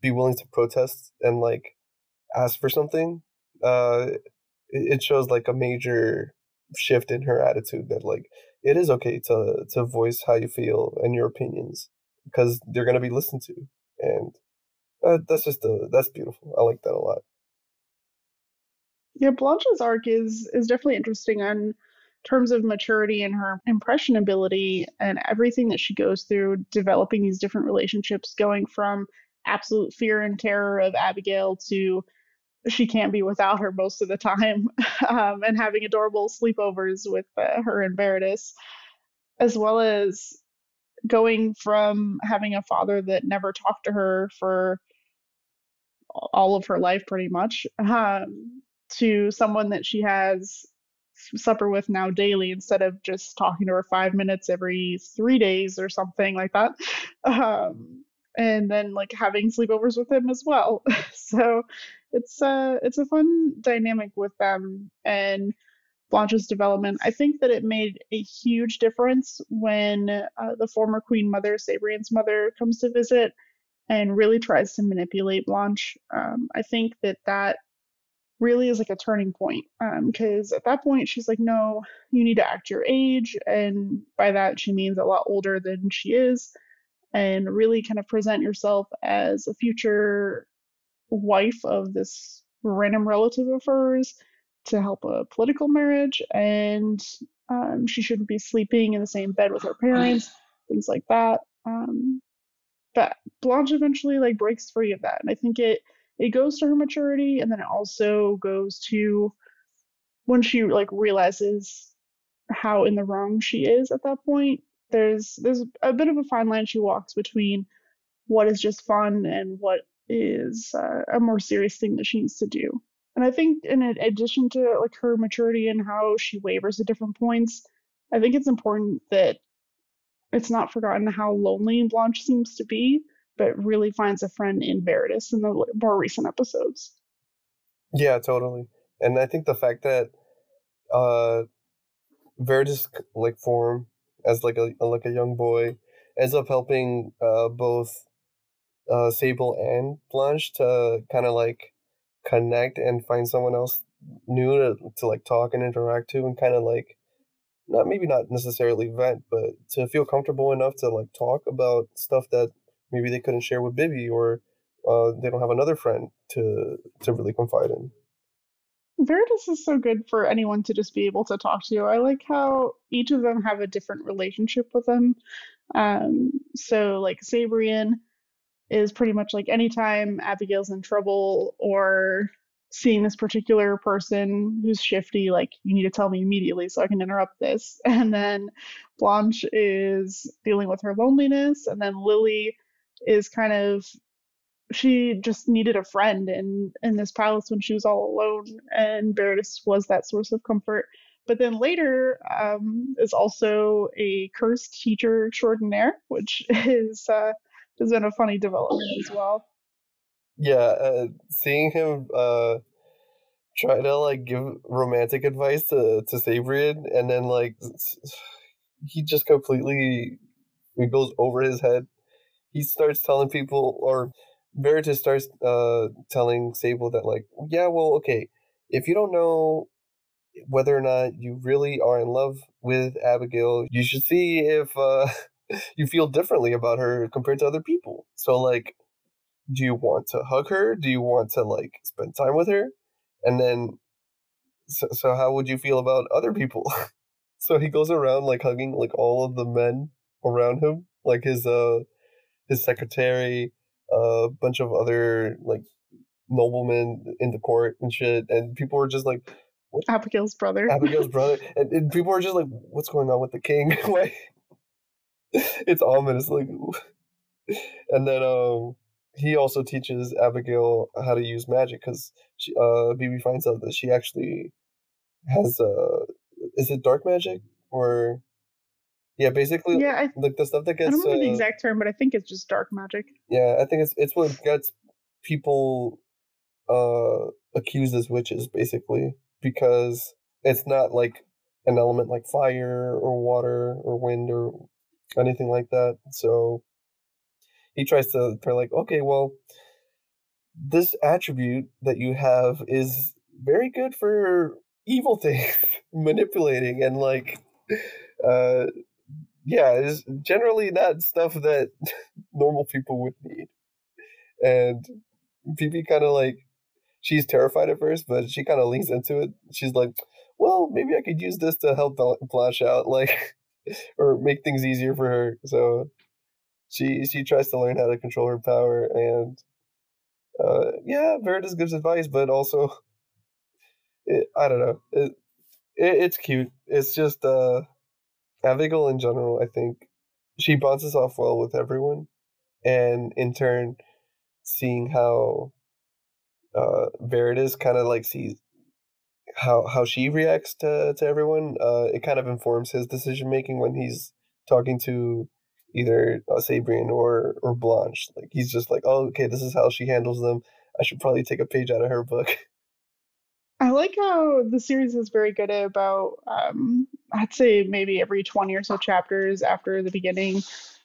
be willing to protest and like ask for something uh it, shows like a major shift in her attitude that like it is okay to to voice how you feel and your opinions because they're going to be listened to and uh, that's just a that's beautiful. I like that a lot. Yeah, Blanche's arc is is definitely interesting in terms of maturity and her impressionability and everything that she goes through developing these different relationships going from absolute fear and terror of Abigail to she can't be without her most of the time *laughs* um, and having adorable sleepovers with uh, her and Veritas as well as going from having a father that never talked to her for all of her life pretty much um, to someone that she has supper with now daily instead of just talking to her five minutes every three days or something like that um, and then like having sleepovers with him as well. *laughs* So it's uh it's a fun dynamic with them and Blanche's development. I think that it made a huge difference when uh, the former Queen Mother, Sabrian's mother, comes to visit and really tries to manipulate Blanche. Um, I think that that really is like a turning point because um, at that point she's like, no, you need to act your age. And by that, she means a lot older than she is. And really kind of present yourself as a future wife of this random relative of hers to help a political marriage, and um, she shouldn't be sleeping in the same bed with her parents, *sighs* things like that. Um, but Blanche eventually like breaks free of that, and I think it it goes to her maturity, and then it also goes to when she like realizes how in the wrong she is at that point. There's there's a bit of a fine line she walks between what is just fun and what is uh, a more serious thing that she needs to do. And I think in addition to like her maturity and how she wavers at different points, I think it's important that it's not forgotten how lonely Blanche seems to be, but really finds a friend in Veritas in the more recent episodes. Yeah, totally. And I think the fact that uh Veritas like form as like a like a young boy ends up helping uh both uh Sable and Blanche to kind of like connect and find someone else new to, to like talk and interact to and kind of like not maybe not necessarily vent but to feel comfortable enough to like talk about stuff that maybe they couldn't share with Bibby or uh, they don't have another friend to to really confide in. Veritas is so good for anyone to just be able to talk to. I like how each of them have a different relationship with them. Um, so like Sabrian is pretty much like anytime Abigail's in trouble or seeing this particular person who's shifty, like you need to tell me immediately so I can interrupt this. *laughs* And then Blanche is dealing with her loneliness, and then Lily is kind of she just needed a friend in in this palace when she was all alone, and Veritas was that source of comfort. But then later um, is also a cursed teacher extraordinaire, which *laughs* is uh, has been a funny development as well. Yeah, uh, seeing him uh, try to like give romantic advice to to Sabrian, and then like he just completely it goes over his head. He starts telling people, or Veritas starts uh, telling Sable that like, yeah, well, okay, if you don't know whether or not you really are in love with Abigail, you should see if uh, *laughs* you feel differently about her compared to other people. So like do you want to hug her? Do you want to like spend time with her? And then so, so how would you feel about other people? *laughs* so he goes around like hugging like all of the men around him, like his uh his secretary, a uh, bunch of other like noblemen in the court and shit, and people were just like, what? Abigail's brother. Abigail's brother, *laughs* and, and people were just like, "What's going on with the king?" Why? *laughs* it's ominous, like. And then um, he also teaches Abigail how to use magic because uh, BB finds out that she actually has uh, is it dark magic or yeah, basically yeah, I, like the stuff that gets. I don't know uh, the exact term, but I think it's just dark magic. Yeah, I think it's it's what gets people uh accused as witches basically because it's not like an element like fire or water or wind or anything like that. So he tries to they're like, okay, well, this attribute that you have is very good for evil things, *laughs* manipulating and like uh yeah, is generally not stuff that *laughs* normal people would need. And Bibby kind of like she's terrified at first, but she kind of leans into it. She's like, "Well, maybe I could use this to help Blanche out, *laughs* like, *laughs* or make things easier for her." So she she tries to learn how to control her power, and uh, yeah, Veritas gives advice, but also, *laughs* it, I don't know, it, it, it's cute. It's just uh, Abigail in general. I think she bounces off well with everyone, and in turn, seeing how uh, Veritas kind of like sees how how she reacts to to everyone. Uh, it kind of informs his decision making when he's talking to either uh, Sabrian or or Blanche. Like he's just like, oh, okay, this is how she handles them. I should probably take a page out of her book. *laughs* I like how the series is very good at about, um, I'd say maybe every 20 or so chapters after the beginning,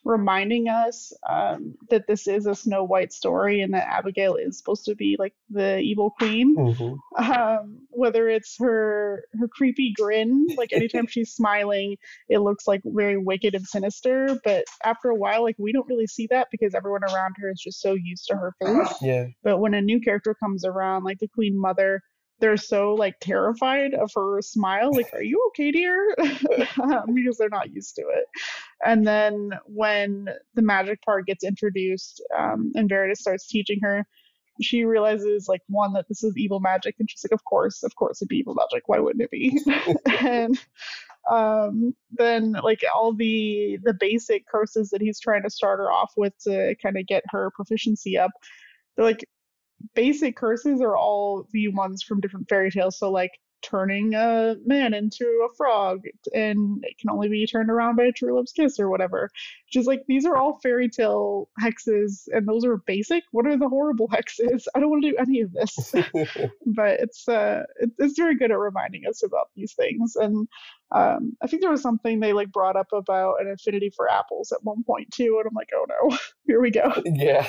reminding us um, that this is a Snow White story and that Abigail is supposed to be like the evil queen. Mm-hmm. Um, whether it's her her creepy grin, like anytime she's smiling, it looks like very wicked and sinister. But after a while, like we don't really see that because everyone around her is just so used to her face. Yeah. But when a new character comes around, like the Queen Mother, they're so like terrified of her smile like are you okay dear? *laughs* Um, because they're not used to it. And then when the magic part gets introduced um, and Veritas starts teaching her she realizes like one that this is evil magic and she's like of course of course it'd be evil magic. Why wouldn't it be? *laughs* And um, then like all the the basic curses that he's trying to start her off with to kind of get her proficiency up they're like basic curses are all the ones from different fairy tales. So like turning a man into a frog and it can only be turned around by a true love's kiss or whatever. Just like these are all fairy tale hexes and those are basic. What are the horrible *laughs* hexes? I don't want to do any of this. *laughs* but it's uh it, it's very good at reminding us about these things. And um I think there was something they like brought up about an affinity for apples at one point too, and I'm like, oh no, *laughs* here we go. Yeah.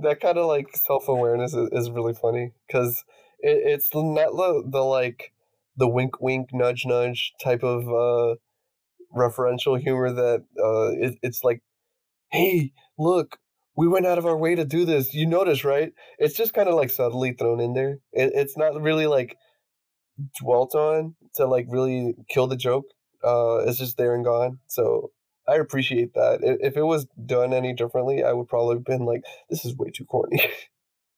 That kind of like self awareness is, is really funny because it, it's not the, the like the wink wink nudge nudge type of uh referential humor that uh it, it's like hey look we went out of our way to do this. You notice right? It's just kind of like subtly thrown in there. It, it's not really like dwelt on to like really kill the joke uh it's just there and gone. So i appreciate that. If it was done any differently i would probably have been like this is way too corny. *laughs*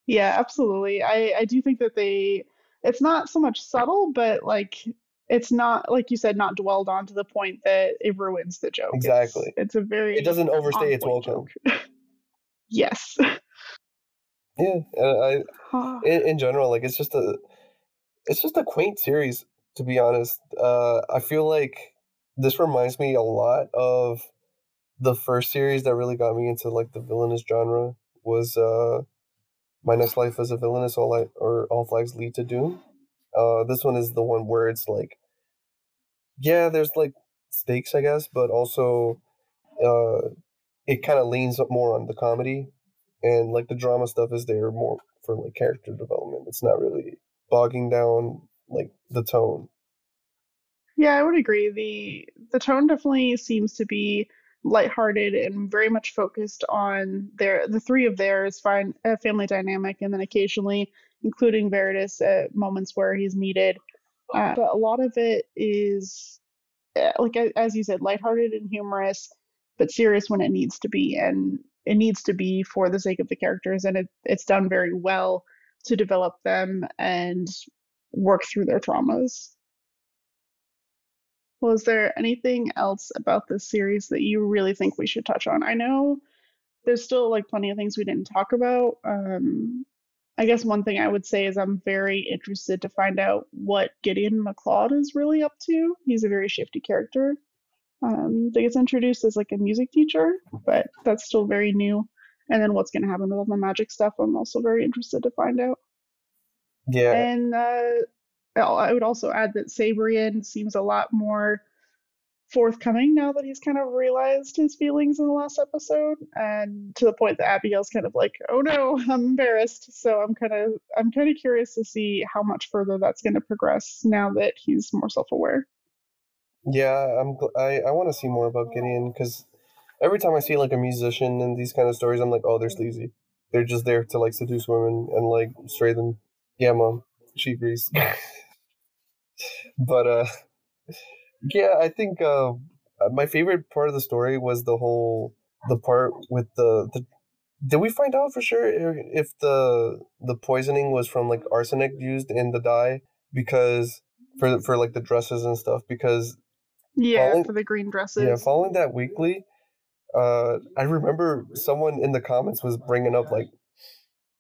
Yeah, absolutely. I I do think that they it's not so much subtle, but like it's not like you said, not dwelled on to the point that it ruins the joke. Exactly. It's, it's a very it doesn't overstay its welcome. *laughs* yes. Yeah, and I *sighs* in, in general, like it's just a it's just a quaint series to be honest. Uh, I feel like this reminds me a lot of the first series that really got me into like the villainous genre was uh my next life as a villainess all I or all flags lead to doom. Uh, this one is the one where it's like, yeah, there's like stakes, I guess, but also, uh, it kind of leans more on the comedy, and like the drama stuff is there more for like character development. It's not really bogging down like the tone. Yeah, I would agree. the The tone definitely seems to be lighthearted and very much focused on their the three of theirs find a family dynamic and then occasionally including Veritas at moments where he's needed. Uh, but a lot of it is uh, like as you said lighthearted and humorous but serious when it needs to be and it needs to be for the sake of the characters and it, it's done very well to develop them and work through their traumas was there anything else about this series that you really think we should touch on? I know there's still like plenty of things we didn't talk about. Um, I guess one thing I would say is I'm very interested to find out what Gideon MacLeod is really up to. He's a very shifty character. Um, they gets introduced as like a music teacher, but that's still very new. And then what's going to happen with all the magic stuff, I'm also very interested to find out. Yeah. And uh, Oh, I would also add that Sabrian seems a lot more forthcoming now that he's kind of realized his feelings in the last episode and to the point that Abigail's kind of like oh no *laughs* I'm embarrassed. So I'm kind of I'm kind of curious to see how much further that's going to progress now that he's more self-aware. Yeah I'm I, I want to see more about Gideon because every time I see like a musician in these kind of stories I'm like oh they're sleazy. They're just there to like seduce women and like stray them. Yeah, mom, she agrees. *laughs* but uh, yeah, I think uh, my favorite part of the story was the whole the part with the the. Did we find out for sure if the the poisoning was from like arsenic used in the dye because for for like the dresses and stuff because yeah following, for the green dresses yeah following that weekly uh I remember someone in the comments was bringing up like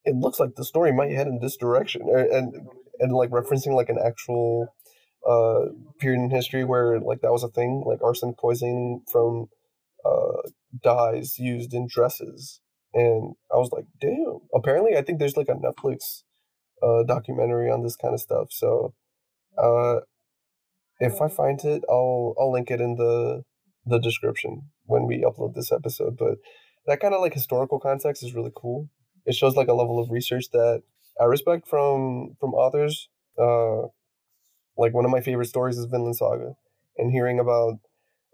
it looks like the story might head in this direction and and like referencing like an actual uh period in history where like that was a thing like arsenic poisoning from uh dyes used in dresses. And i was like damn. Apparently i think there's like a netflix uh documentary on this kind of stuff. So uh if i find it i'll i'll link it in the the description when we upload this episode. But that kind of like historical context is really cool. It shows like a level of research that I respect from from authors. Uh, like one of my favorite stories is Vinland Saga, and hearing about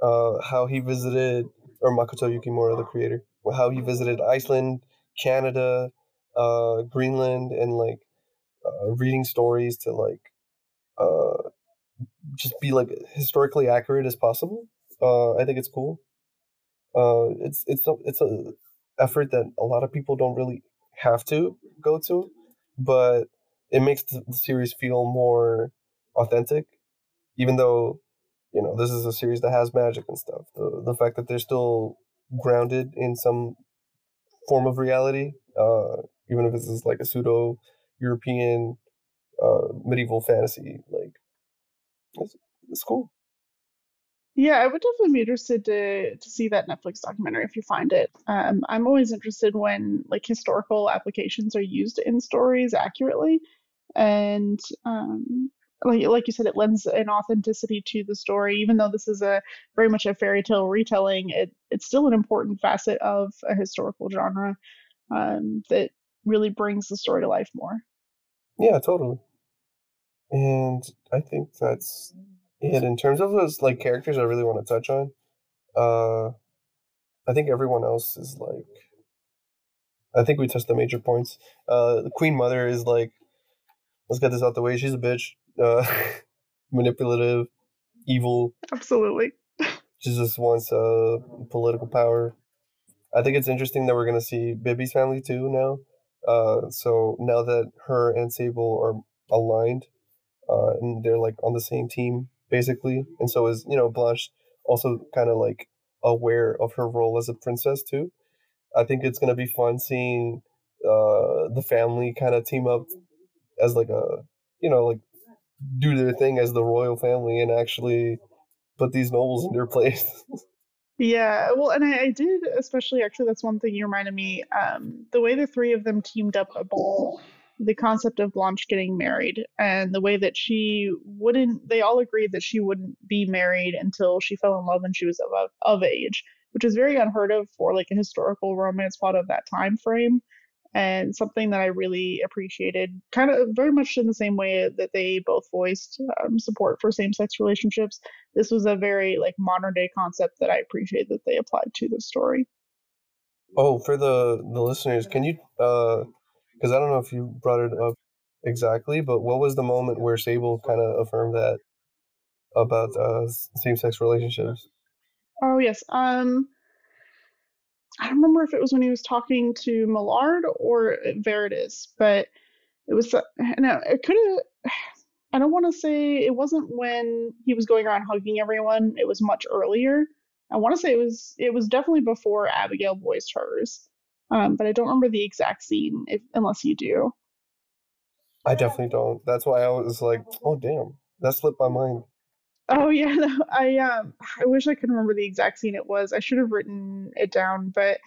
uh, how he visited or Makoto Yukimura, the creator, how he visited Iceland, Canada, uh, Greenland, and like uh, reading stories to like uh, just be like historically accurate as possible. Uh, I think it's cool. Uh, it's it's a, it's a effort that a lot of people don't really have to go to, but it makes the, series feel more authentic, even though you know this is a series that has magic and stuff. The the fact that they're still grounded in some form of reality, uh, even if this is like a pseudo European uh, medieval fantasy, like it's, it's cool. Yeah, I would definitely be interested to to see that Netflix documentary if you find it. Um, I'm always interested when like historical applications are used in stories accurately, and um, like like you said, it lends an authenticity to the story. Even though this is a very much a fairy tale retelling, it it's still an important facet of a historical genre um, that really brings the story to life more. Yeah, totally. And I think that's and in terms of those like characters I really want to touch on, uh I think everyone else is like I think we touched the major points. Uh the Queen Mother is like let's get this out the way. She's a bitch. Uh *laughs* manipulative, evil. Absolutely. She just wants uh political power. I think it's interesting that we're gonna see Bibby's family too now. Uh so now that her and Sable are aligned, uh and they're like on the same team basically, and so is you know Blanche also kind of like aware of her role as a princess too. I think it's gonna be fun seeing uh, the family kind of team up as like a you know like do their thing as the royal family and actually put these nobles in their place. *laughs* yeah, well, and I, I, did especially actually that's one thing you reminded me. Um, the way the three of them teamed up a about the concept of Blanche getting married and the way that she wouldn't they all agreed that she wouldn't be married until she fell in love and she was of of age, which is very unheard of for like a historical romance plot of that time frame and something that I really appreciated, kind of very much in the same way that they both voiced um, support for same-sex relationships. This was a very like modern day concept that I appreciate that they applied to the story. Oh, for the the listeners, can you uh because I don't know if you brought it up exactly, but what was the moment where Sable kind of affirmed that about uh, same-sex relationships? Oh yes. Um, I don't remember if it was when he was talking to Millard or Veritas, but it was. Uh, no, it could have. *sighs* I don't want to say it wasn't when he was going around hugging everyone. It was much earlier. I want to say it was. It was definitely before Abigail voiced hers um, but I don't remember the exact scene if, unless you do. I definitely don't. That's why I was like, oh damn, that slipped my mind. Oh yeah, *laughs* no, I um, I wish I could remember the exact scene it was. I should have written it down, but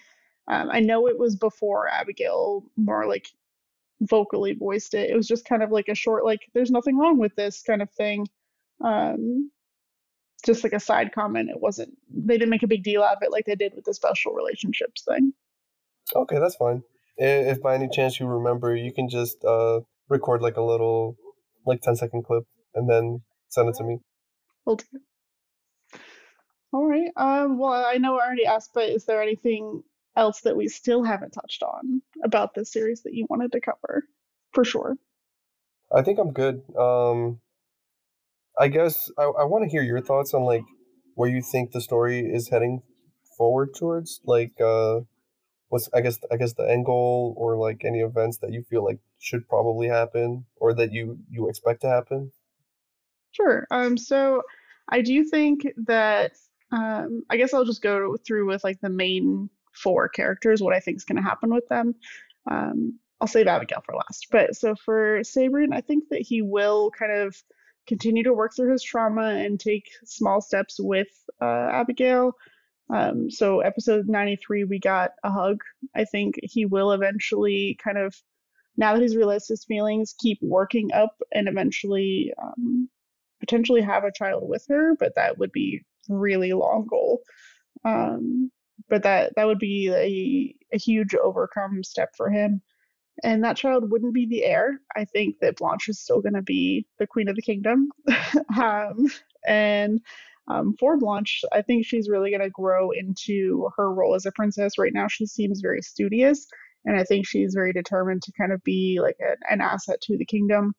um, I know it was before Abigail more like vocally voiced it. It was just kind of like a short, like, "There's nothing wrong with this" kind of thing. Um, just like a side comment. It wasn't. They didn't make a big deal out of it like they did with the special relationships thing. Okay, that's fine. If by any chance you remember, you can just uh, record like a little, like 10 second clip and then send it to me. Will do. All right. Um, well, I know I already asked, but is there anything else that we still haven't touched on about this series that you wanted to cover? For sure. I think I'm good. Um, I guess I, I want to hear your thoughts on like where you think the story is heading forward towards. Like, uh, what's I guess I guess the end goal or like any events that you feel like should probably happen or that you you expect to happen. Sure. Um. So I do think that um. I guess I'll just go through with like the main four characters. What I think is going to happen with them. Um. I'll save Abigail for last. But so for Sabrian, I think that he will kind of continue to work through his trauma and take small steps with uh, Abigail. Um, so episode 93, we got a hug. I think he will eventually kind of, now that he's realized his feelings, keep working up and eventually um, potentially have a child with her, but that would be really long goal. Um, but that that would be a, a huge overcome step for him and that child wouldn't be the heir. I think that Blanche is still going to be the queen of the kingdom. *laughs* um, and um, for Blanche, I think she's really going to grow into her role as a princess. Right now, she seems very studious, and I think she's very determined to kind of be like a, an asset to the kingdom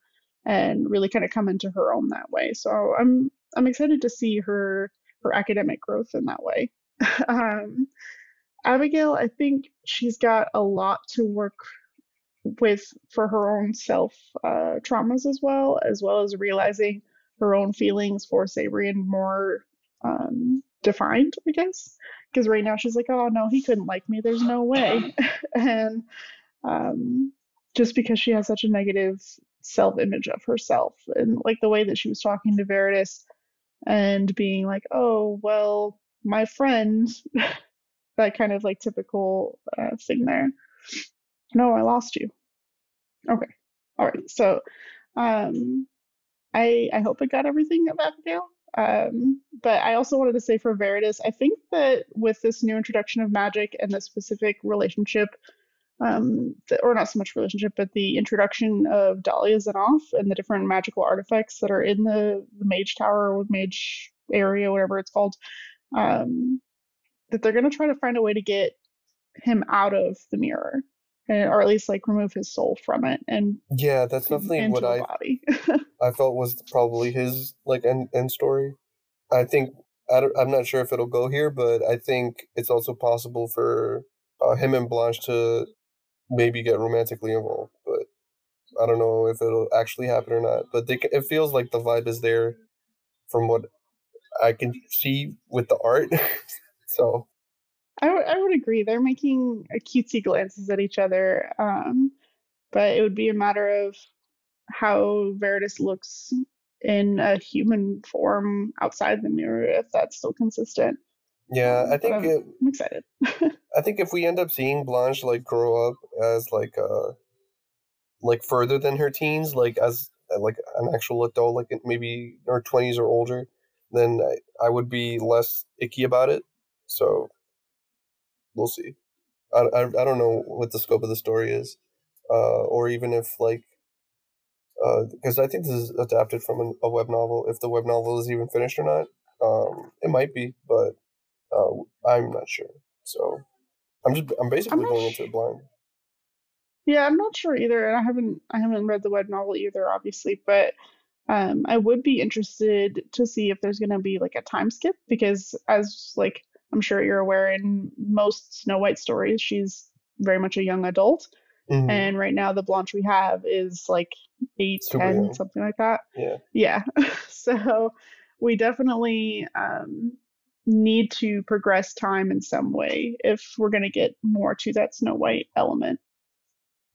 and really kind of come into her own that way. So I'm I'm excited to see her her academic growth in that way. *laughs* um, Abigail, I think she's got a lot to work with for her own self uh, traumas as well, as well as realizing her own feelings for Sabrian more um, defined, I guess. Because right now she's like, oh no, he couldn't like me. There's no way. *laughs* and um, just because she has such a negative self image of herself, and like the way that she was talking to Veritas and being like, oh, well, my friend, *laughs* that kind of like typical uh, thing there. No, I lost you. Okay. All right. So, um, I I hope I got everything of Abigail. Um, but I also wanted to say for Veritas, I think that with this new introduction of magic and the specific relationship, um, the, or not so much relationship, but the introduction of Dahlia Zanoff and the different magical artifacts that are in the, the Mage Tower or Mage area, whatever it's called, um, that they're going to try to find a way to get him out of the mirror and, or at least like remove his soul from it and yeah that's definitely what i body. *laughs* i felt was probably his like end, end story i think I am not sure if it'll go here but i think it's also possible for uh, him and blanche to maybe get romantically involved but i don't know if it'll actually happen or not but they, it feels like the vibe is there from what i can see with the art *laughs* so I, w- I would agree. They're making cutesy glances at each other, um, but it would be a matter of how Veritas looks in a human form outside the mirror if that's still consistent. Yeah, I think I'm, it, I'm excited. *laughs* I think if we end up seeing Blanche like grow up as like uh like further than her teens, like as uh, like an actual adult, like maybe her twenties or older, then I, I would be less icky about it. So we'll see. I, I, I don't know what the scope of the story is, uh, or even if like, because uh, I think this is adapted from an, a web novel. If the web novel is even finished or not, um, it might be, but uh, I'm not sure. So I'm just I'm basically I'm going into it blind. Yeah, I'm not sure either, and I haven't I haven't read the web novel either, obviously, but um, I would be interested to see if there's going to be like a time skip because as like I'm sure you're aware in most Snow White stories, she's very much a young adult. Mm-hmm. And right now, the Blanche we have is like eight, Super ten, young. something like that. Yeah. Yeah. *laughs* so we definitely um, need to progress time in some way if we're going to get more to that Snow White element.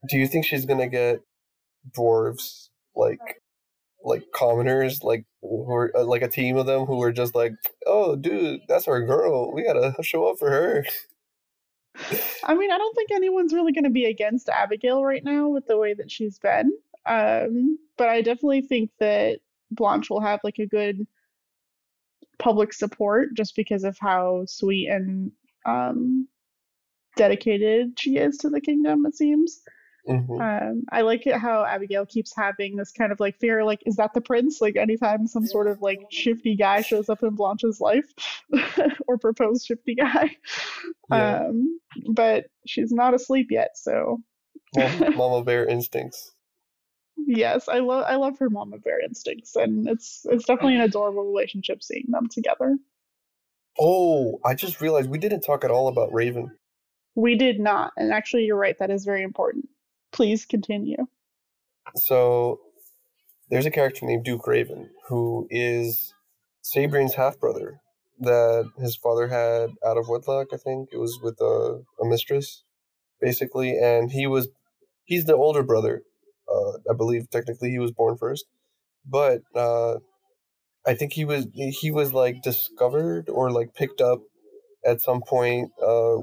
Do you think she's going to get dwarves like like commoners, like who are uh, like a team of them who are just like, "Oh, dude, that's our girl. We gotta show up for her." *laughs* I mean, I don't think anyone's really going to be against Abigail right now with the way that she's been. Um, but I definitely think that Blanche will have like a good public support just because of how sweet and um, dedicated she is to the kingdom. It seems. Mm-hmm. Um, I like it how Abigail keeps having this kind of like fear, like, is that the prince? Like, anytime some sort of like shifty guy shows up in Blanche's life *laughs* or proposed shifty guy. Yeah. Um, but she's not asleep yet, so. Mama *laughs* bear instincts. Yes, I love I love her mama bear instincts, and it's it's definitely an adorable relationship seeing them together. Oh, I just realized we didn't talk at all about Raven. We did not, and actually, you're right. That is very important. Please continue. So, there's a character named Duke Raven who is Sabrian's half brother that his father had out of wedlock. I think it was with a, a mistress, basically, and he was he's the older brother. Uh, I believe technically he was born first, but uh, I think he was he was like discovered or like picked up at some point uh,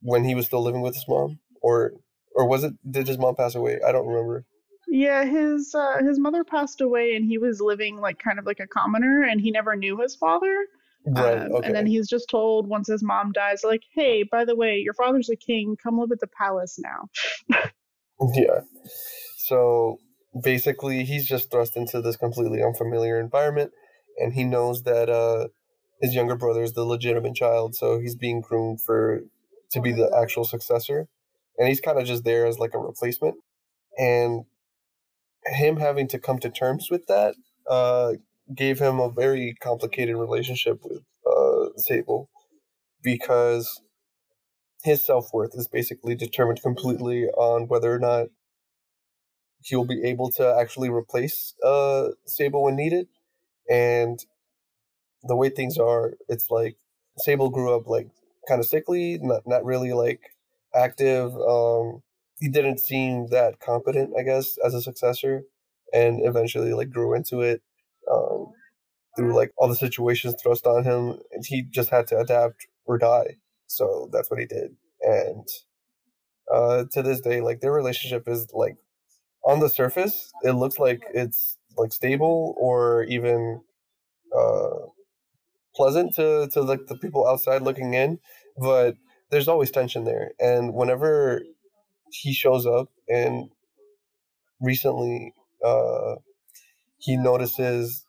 when he was still living with his mom, or or was it did his mom pass away? I don't remember. Yeah, his uh, his mother passed away, and he was living like kind of like a commoner, and he never knew his father. Right. Um, okay. And then he's just told once his mom dies, like, hey, by the way, your father's a king. Come live at the palace now. yeah. So basically, he's just thrust into this completely unfamiliar environment, and he knows that uh, his younger brother is the legitimate child, so he's being groomed for to be the actual successor, and he's kind of just there as like a replacement, and him having to come to terms with that uh, gave him a very complicated relationship with uh, Sable. Because his self worth is basically determined completely on whether or not he'll be able to actually replace uh, Sable when needed. And the way things are, it's like Sable grew up like kind of sickly, not not really like active. Um, he didn't seem that competent, I guess, as a successor, and eventually like grew into it um, through like all the situations thrust on him, and he just had to adapt or die. So that's what he did, and uh, to this day, like their relationship is like on the surface, it looks like it's like stable or even uh, pleasant to to like the people outside looking in, but there's always tension there, and whenever he shows up and recently uh, he notices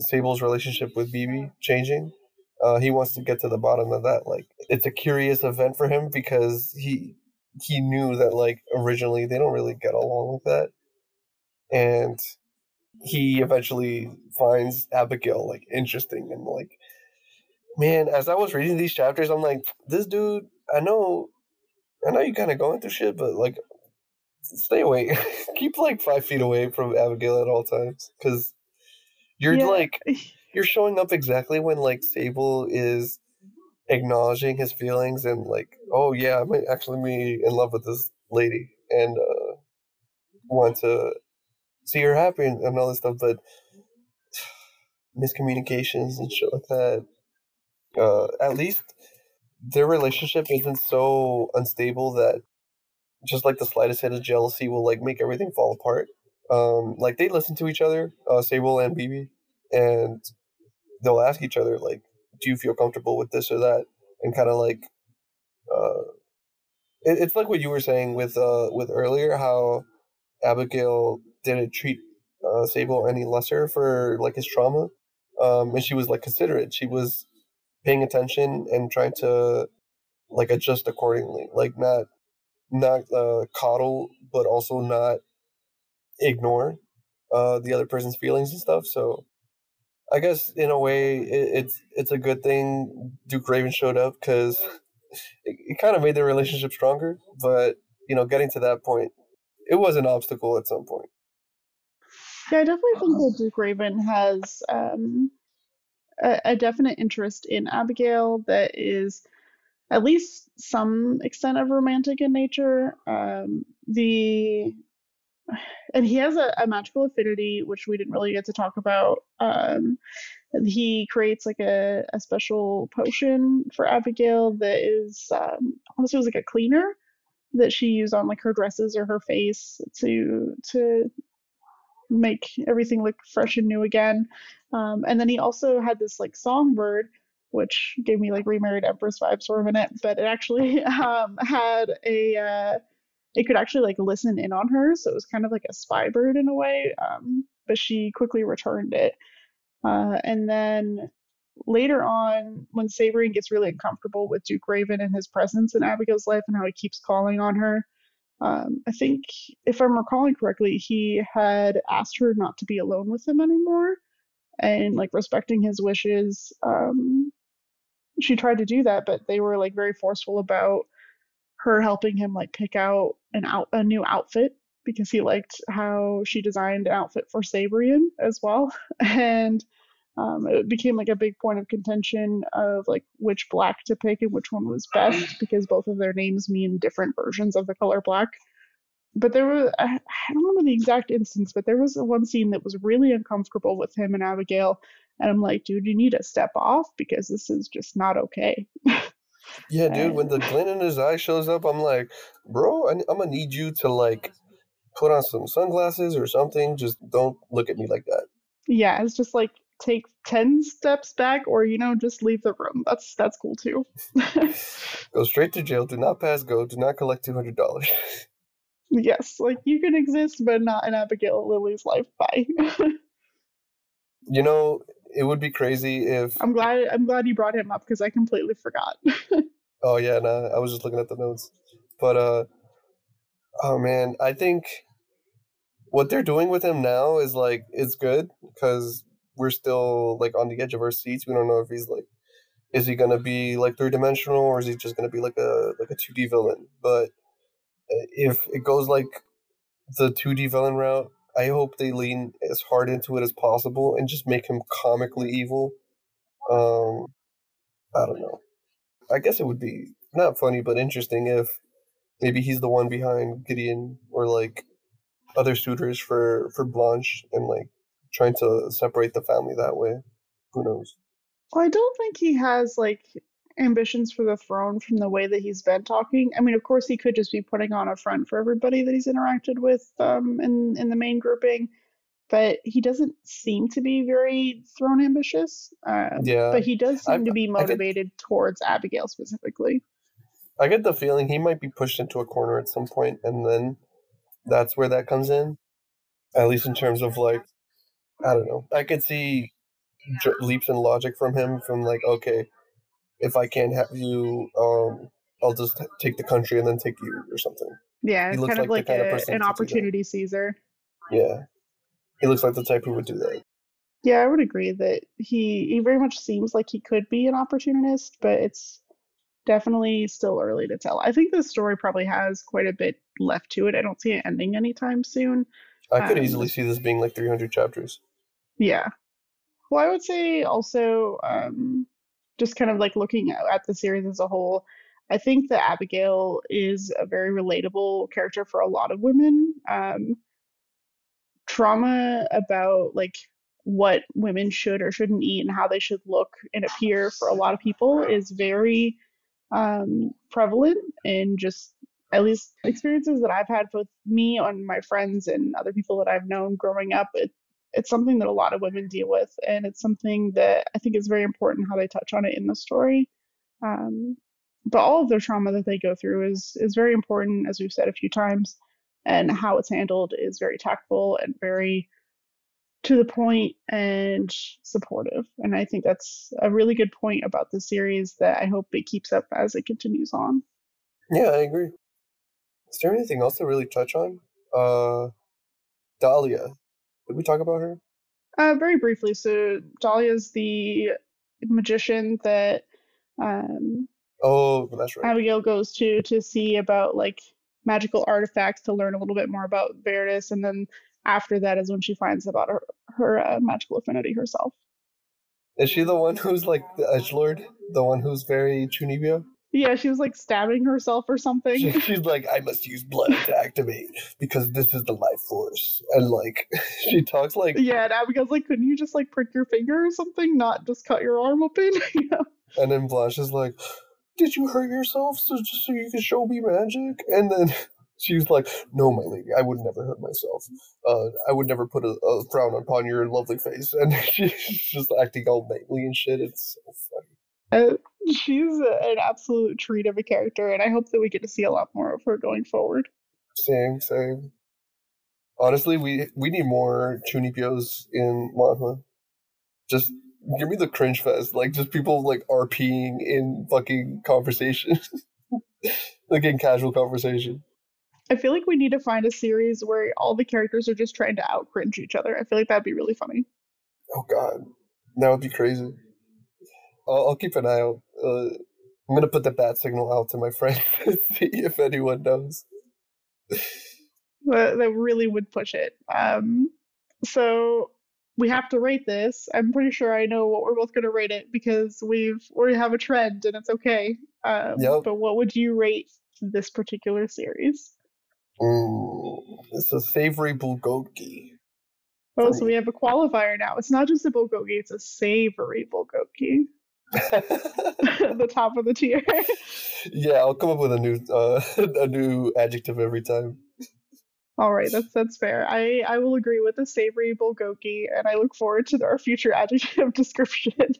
Sable's relationship with BB changing. Uh, he wants to get to the bottom of that. Like it's a curious event for him because he he knew that like originally they don't really get along with that, and he eventually finds Abigail like interesting and like man. As I was reading these chapters, I'm like, this dude. I know, I know you're kind of going through shit, but like, stay away. *laughs* Keep like five feet away from Abigail at all times because you're Yeah. like *laughs* you're showing up exactly when like Sable is acknowledging his feelings and like, oh yeah, I might actually be in love with this lady and uh want to see her happy and, and all this stuff, but *sighs* miscommunications and shit like that. Uh at least their relationship isn't so unstable that just like the slightest hit of jealousy will like make everything fall apart. Um, like they listen to each other, uh, Sable and BB, and they'll ask each other like, "Do you feel comfortable with this or that?" And kind of like, uh, it, it's like what you were saying with uh with earlier how Abigail didn't treat uh, Sable any lesser for like his trauma, um, and she was like considerate. She was paying attention and trying to like adjust accordingly, like not not uh, coddle, but also not ignore uh, the other person's feelings and stuff. So I guess in a way, it, it's it's a good thing Duke Raven showed up because it, it kind of made their relationship stronger. But you know, getting to that point, it was an obstacle at some point. Yeah, I definitely think that Duke Raven has um, a, a definite interest in Abigail that is at least some extent of romantic in nature. Um, the and he has a, a magical affinity, which we didn't really get to talk about. Um, he creates like a, a special potion for Abigail that is um, almost was like a cleaner that she used on like her dresses or her face to to make everything look fresh and new again. Um, and then he also had this like songbird, which gave me like remarried empress vibes for a minute, but it actually *laughs* um, had a uh, it could actually like listen in on her, so it was kind of like a spy bird in a way. Um, but she quickly returned it. Uh, and then later on, when Sabrian gets really uncomfortable with Duke Raven and his presence in Abigail's life and how he keeps calling on her, um, I think if I'm recalling correctly, he had asked her not to be alone with him anymore, and like respecting his wishes, um, she tried to do that, but they were like very forceful about her helping him like pick out an out a new outfit because he liked how she designed an outfit for Sabrian as well, *laughs* and um, it became like a big point of contention of like which black to pick and which one was best *clears throat* because both of their names mean different versions of the color black. But there was I, I don't remember the exact instance, but there was one scene that was really uncomfortable with him and Abigail, and I'm like, dude, you need to step off because this is just not okay. *laughs* Yeah, dude, when the glint in his eye shows up, I'm like, bro, I, I'm gonna need you to like put on some sunglasses or something. Just don't look at me like that. Yeah, it's just like take 10 steps back or you know just leave the room that's that's cool too *laughs* go straight to jail do not pass go do not collect $200 yes like you can exist but not in abigail lily's life bye *laughs* you know it would be crazy if i'm glad i'm glad you brought him up because i completely forgot *laughs* oh yeah no nah, i was just looking at the notes but uh oh man i think what they're doing with him now is like it's good because we're still like on the edge of our seats. We don't know if he's like, is he gonna be like three dimensional or is he just gonna be like a like a two D villain? But uh, if it goes like the two D villain route, I hope they lean as hard into it as possible and just make him comically evil. Um, I don't know. I guess it would be not funny but interesting if maybe he's the one behind Gideon or like other suitors for for Blanche and like trying to separate the family that way. Who knows? Well, I don't think he has like ambitions for the throne from the way that he's been talking. I mean, of course, he could just be putting on a front for everybody that he's interacted with um, in in the main grouping, but he doesn't seem to be very throne ambitious. Um, yeah, but he does seem I, to be motivated get, towards Abigail specifically. I get the feeling he might be pushed into a corner at some point, and then that's where that comes in. At least in terms of like I don't know. I could see leaps in logic from him from like, okay, if I can't have you, um, I'll just take the country and then take you or something. Yeah, he looks kind of like, like a, an opportunity Caesar. Yeah, he looks like the type who would do that. Yeah, I would agree that he he very much seems like he could be an opportunist, but it's definitely still early to tell. I think this story probably has quite a bit left to it. I don't see it ending anytime soon. I could um, easily see this being like 300 chapters. Yeah. Well, I would say also, um, just kind of like looking at, the series as a whole, I think that Abigail is a very relatable character for a lot of women. Um, trauma about like what women should or shouldn't eat and how they should look and appear for a lot of people is very um, prevalent in just at least experiences that I've had with me and my friends and other people that I've known growing up, it, it's something that a lot of women deal with. And it's something that I think is very important how they touch on it in the story. Um, but all of the trauma that they go through is is very important, as we've said a few times, and how it's handled is very tactful and very to the point and supportive. And I think that's a really good point about the series that I hope it keeps up as it continues on. Yeah, I agree. Is there anything else to really touch on? Uh, Dahlia. Did we talk about her? Uh, very briefly. So Dahlia is the magician that um, oh, that's right. Abigail goes to to see about like magical artifacts to learn a little bit more about Veritas, and then after that is when she finds about her her uh, magical affinity herself. Is she the one who's like the edge lord? The one who's very Chunibyo? Yeah, she was like stabbing herself or something. She, she's like, I must use blood to activate because this is the life force. And like, *laughs* she talks like. Yeah, and Abigail's like, couldn't you just like prick your finger or something, not just cut your arm open? *laughs* know? And then Blanche is like, Did you hurt yourself so just so you can show me magic? And then *laughs* she's like, No, my lady, I would never hurt myself. Uh, I would never put a, a frown upon your lovely face. And she's just acting all knightly and shit. It's so funny. Uh, she's an absolute treat of a character, and I hope that we get to see a lot more of her going forward. Same, same. Honestly, we we need more Chunibyos in manhwa. Just give me the cringe fest, like just people like RPing in fucking conversation, *laughs* like in casual conversation. I feel like we need to find a series where all the characters are just trying to out cringe each other. I feel like that'd be really funny. Oh God, that would be crazy. I'll, I'll keep an eye out. Uh, I'm gonna put the bat signal out to my friend *laughs* to see if anyone knows. that, that really would push it. Um, so we have to rate this. I'm pretty sure I know what we're both going to rate it because we've we have a trend and it's okay. Um, Yep. But what would you rate this particular series? Mm, it's a savory bulgogi. Oh, so we have a qualifier now. It's not just a bulgogi; it's a savory bulgogi. *laughs* the top of the tier. *laughs* yeah, I'll come up with a new uh, *laughs* a new adjective every time. All right, that's that's fair. I I will agree with the savory bulgogi, and I look forward to our future adjective descriptions.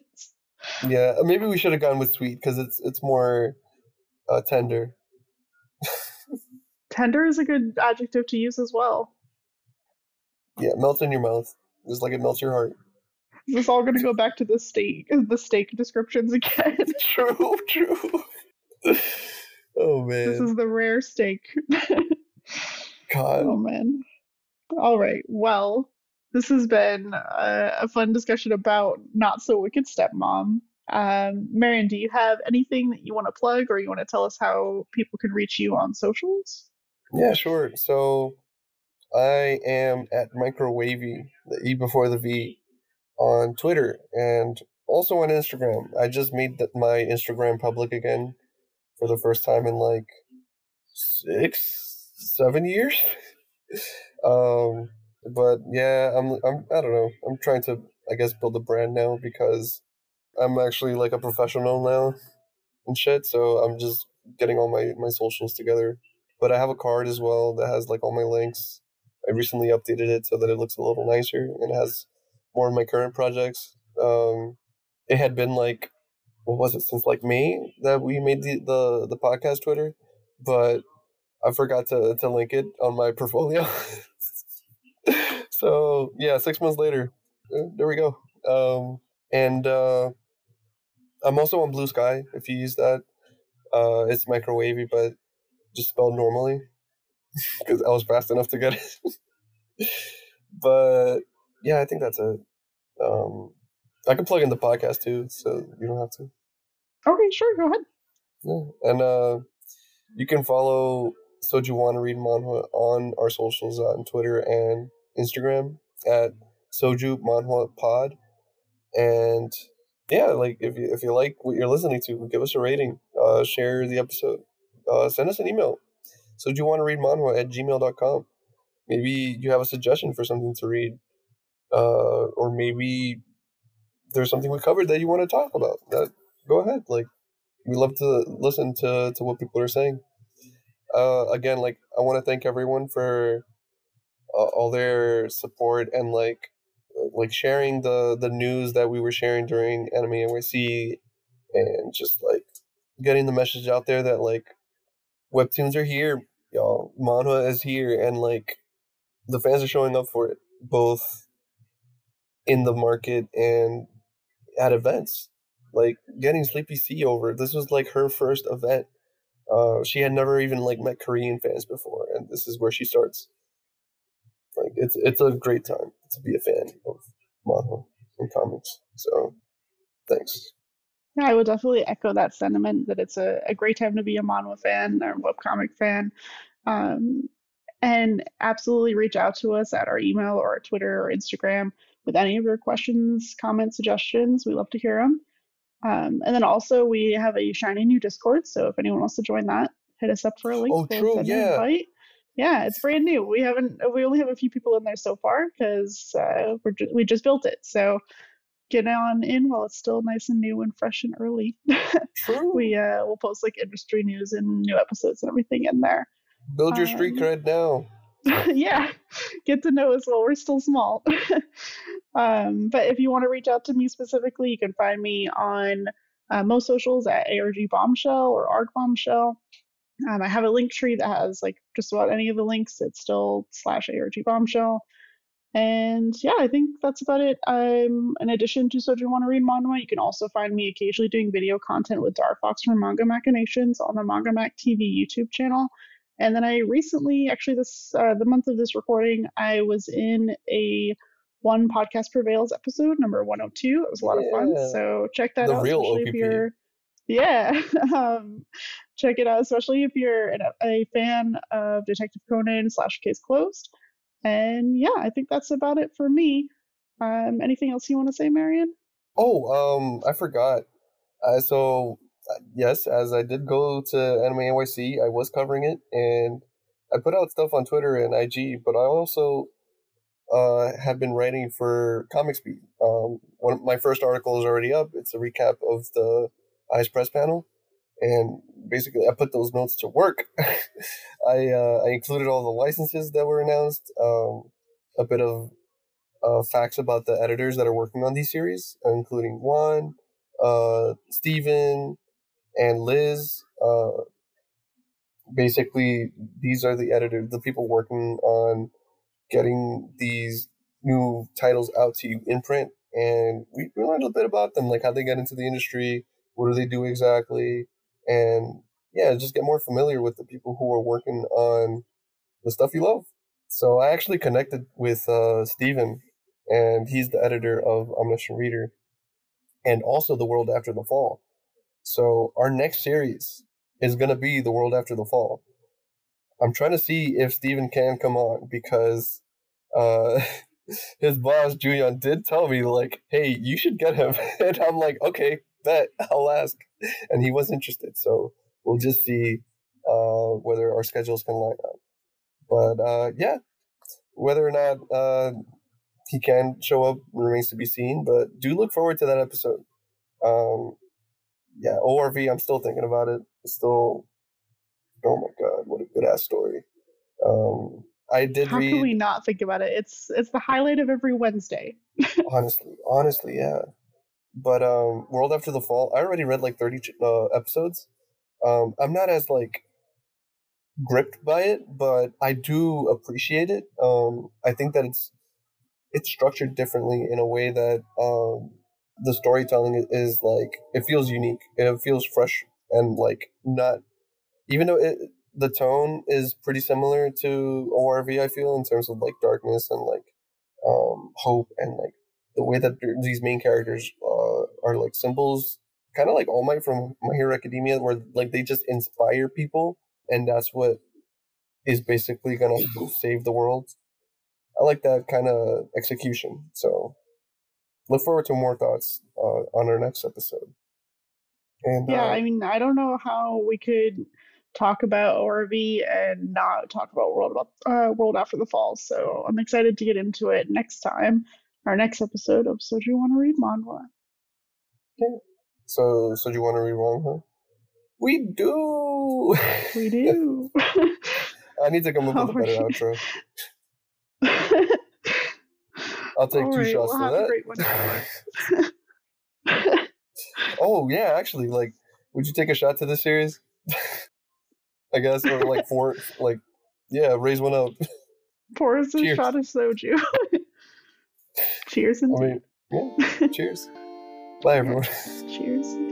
Yeah, maybe we should have gone with sweet because it's it's more uh, tender. Tender is a good adjective to use as well. Yeah, melts in your mouth, just like it melts your heart. *laughs* Is this all going to go back to the steak the steak descriptions again? *laughs* True, true. *laughs* oh man, this is the rare steak. God. oh man. All right. Well, this has been a, a fun discussion about not so wicked stepmom. Um, Marion, do you have anything that you want to plug, or you want to tell us how people can reach you on socials? Yeah, sure. So I am at microwavy, the E before the V, on Twitter and also on Instagram. I just made my Instagram public again for the first time in like six, seven years. *laughs* um, but yeah, I'm, I'm, I don't know. I'm trying to, I guess, build a brand now because I'm actually like a professional now and shit. So I'm just getting all my my socials together but I have a card as well that has like all my links. I recently updated it so that it looks a little nicer and it has more of my current projects. Um, it had been like, what was it, since like May that we made the, the, the podcast Twitter, but I forgot to, to link it on my *laughs* portfolio. so yeah, six months later, uh, there we go. Um, and uh, I'm also on Blue Sky if you use that. Uh, it's microwavy, but just spelled normally *laughs* because I was fast enough to get it. *laughs* but yeah, I think that's it. Um, I can plug in the podcast too, so you don't have to. Okay, sure, go ahead. Yeah, and uh, you can follow Soju Wanna Read Manhwa on our socials on Twitter and Instagram at Soju Manhwa Pod. And yeah, like if you if you like what you're listening to, give us a rating. Uh, share the episode. Uh, send us an email. So do you want to read manhwa at gmail.com? Maybe you have a suggestion for something to read. Uh, or maybe there's something we covered that you want to talk about. That go ahead. Like we love to listen to, to what people are saying. Uh, again, like I want to thank everyone for uh, all their support and like like sharing the the news that we were sharing during Anime NYC and just like getting the message out there that like webtoons are here, y'all. Manhwa is here, and like the fans are showing up for it, both in the market and at events. Like getting Sleepy C over. This was like her first event. Uh, she had never even like met Korean fans before, and this is where she starts. Like it's it's a great time to be a fan of manhwa and comics. So, thanks. Yeah, I would definitely echo that sentiment that it's a, a great time to be a manhwa fan or webcomic fan. Um, and absolutely reach out to us at our email or our Twitter or Instagram with any of your questions, comments, suggestions. We love to hear them. Um, and then also we have a shiny new Discord, so if anyone wants to join that, hit us up for a link. Oh, We'll true, yeah. Yeah, it's brand new. We haven't. We only have a few people in there so far because uh, we're ju- we just built it. So get on in while it's still nice and new and fresh and early. *laughs* True. we uh, will post like industry news and new episodes and everything in there. Build your street um, cred now. *laughs* yeah, get to know us while we're still small. *laughs* um, but if you want to reach out to me specifically, you can find me on uh, most socials at ARG Bombshell or ARG Bombshell. Um, I have a link tree that has like just about any of the links. It's still slash ARG Bombshell. And yeah, I think that's about it. Um, in addition to Soju Wanna Read Manhwa, you can also find me occasionally doing video content with Dark Fox from Manga Machinations on the Manga Mac TV YouTube channel. And then I recently, actually, this uh, the month of this recording, I was in a one podcast prevails episode number 102. It was a lot Yeah. of fun. So check that The out, real especially if OPP. you're yeah. *laughs* um, check it out, especially if you're an, a fan of Detective Conan slash Case Closed. And yeah, I think that's about it for me. Um, anything else you want to say, Marion? Oh, um, I forgot. Uh, so yes, as I did go to Anime NYC, I was covering it, and I put out stuff on Twitter and IG. But I also uh have been writing for Comic Speed. Um, one of my first article is already up. It's a recap of the Ize Press panel, and basically I put those notes to work. *laughs* I uh, I included all the licenses that were announced, um, a bit of uh, facts about the editors that are working on these series, including Juan, uh, Steven, and Liz. Uh, basically, these are the editors, the people working on getting these new titles out to you in print. And we, we learned a little bit about them, like how they get into the industry, what do they do exactly, and yeah, just get more familiar with the people who are working on the stuff you love. So I actually connected with uh, Steven, and he's the editor of Omniscient Reader, and also The World After the Fall. So our next series is going to be The World After the Fall. I'm trying to see if Steven can come on because uh, *laughs* his boss, Julian, did tell me, like, hey, you should get him. *laughs* and I'm like, okay, bet, I'll ask. And he was interested. So we'll just see uh, whether our schedules can line up. But uh, yeah, whether or not uh, he can show up remains to be seen. But do look forward to that episode. Um, yeah, ORV. I'm still thinking about it. It's still, oh my god, what a good ass story. Um, I did How read. can we not think about it? It's it's the highlight of every Wednesday. *laughs* honestly, honestly, yeah. But um, World After the Fall. I already read like 30 uh, episodes. Um, I'm not as like gripped by it, but I do appreciate it. Um, I think that it's it's structured differently in a way that um, the storytelling is like it feels unique. It feels fresh and like not even though it, the tone is pretty similar to ORV. I feel in terms of like darkness and like um, hope and like the way that these main characters uh, are like symbols, kind of like All Might from My Hero Academia, where like they just inspire people, and that's what is basically gonna save the world. I like that kind of execution. So look forward to more thoughts uh, on our next episode. And Yeah, uh, I mean, I don't know how we could talk about ORV and not talk about World about uh, World After the Fall. So I'm excited to get into it next time, our next episode of Soju Wanna Read Manhwa? Okay. So so do you want to read huh? We do. We *laughs* do. *laughs* I need to come up with a better outro. *laughs* I'll take All two right, shots we'll a that. *laughs* Oh yeah, actually, like, would you take a shot to this series? *laughs* I guess, or like four, *laughs* like, yeah, raise one up. Pour us a shot of soju. Cheers I mean, yeah, cheers. Bye, everyone. cheers.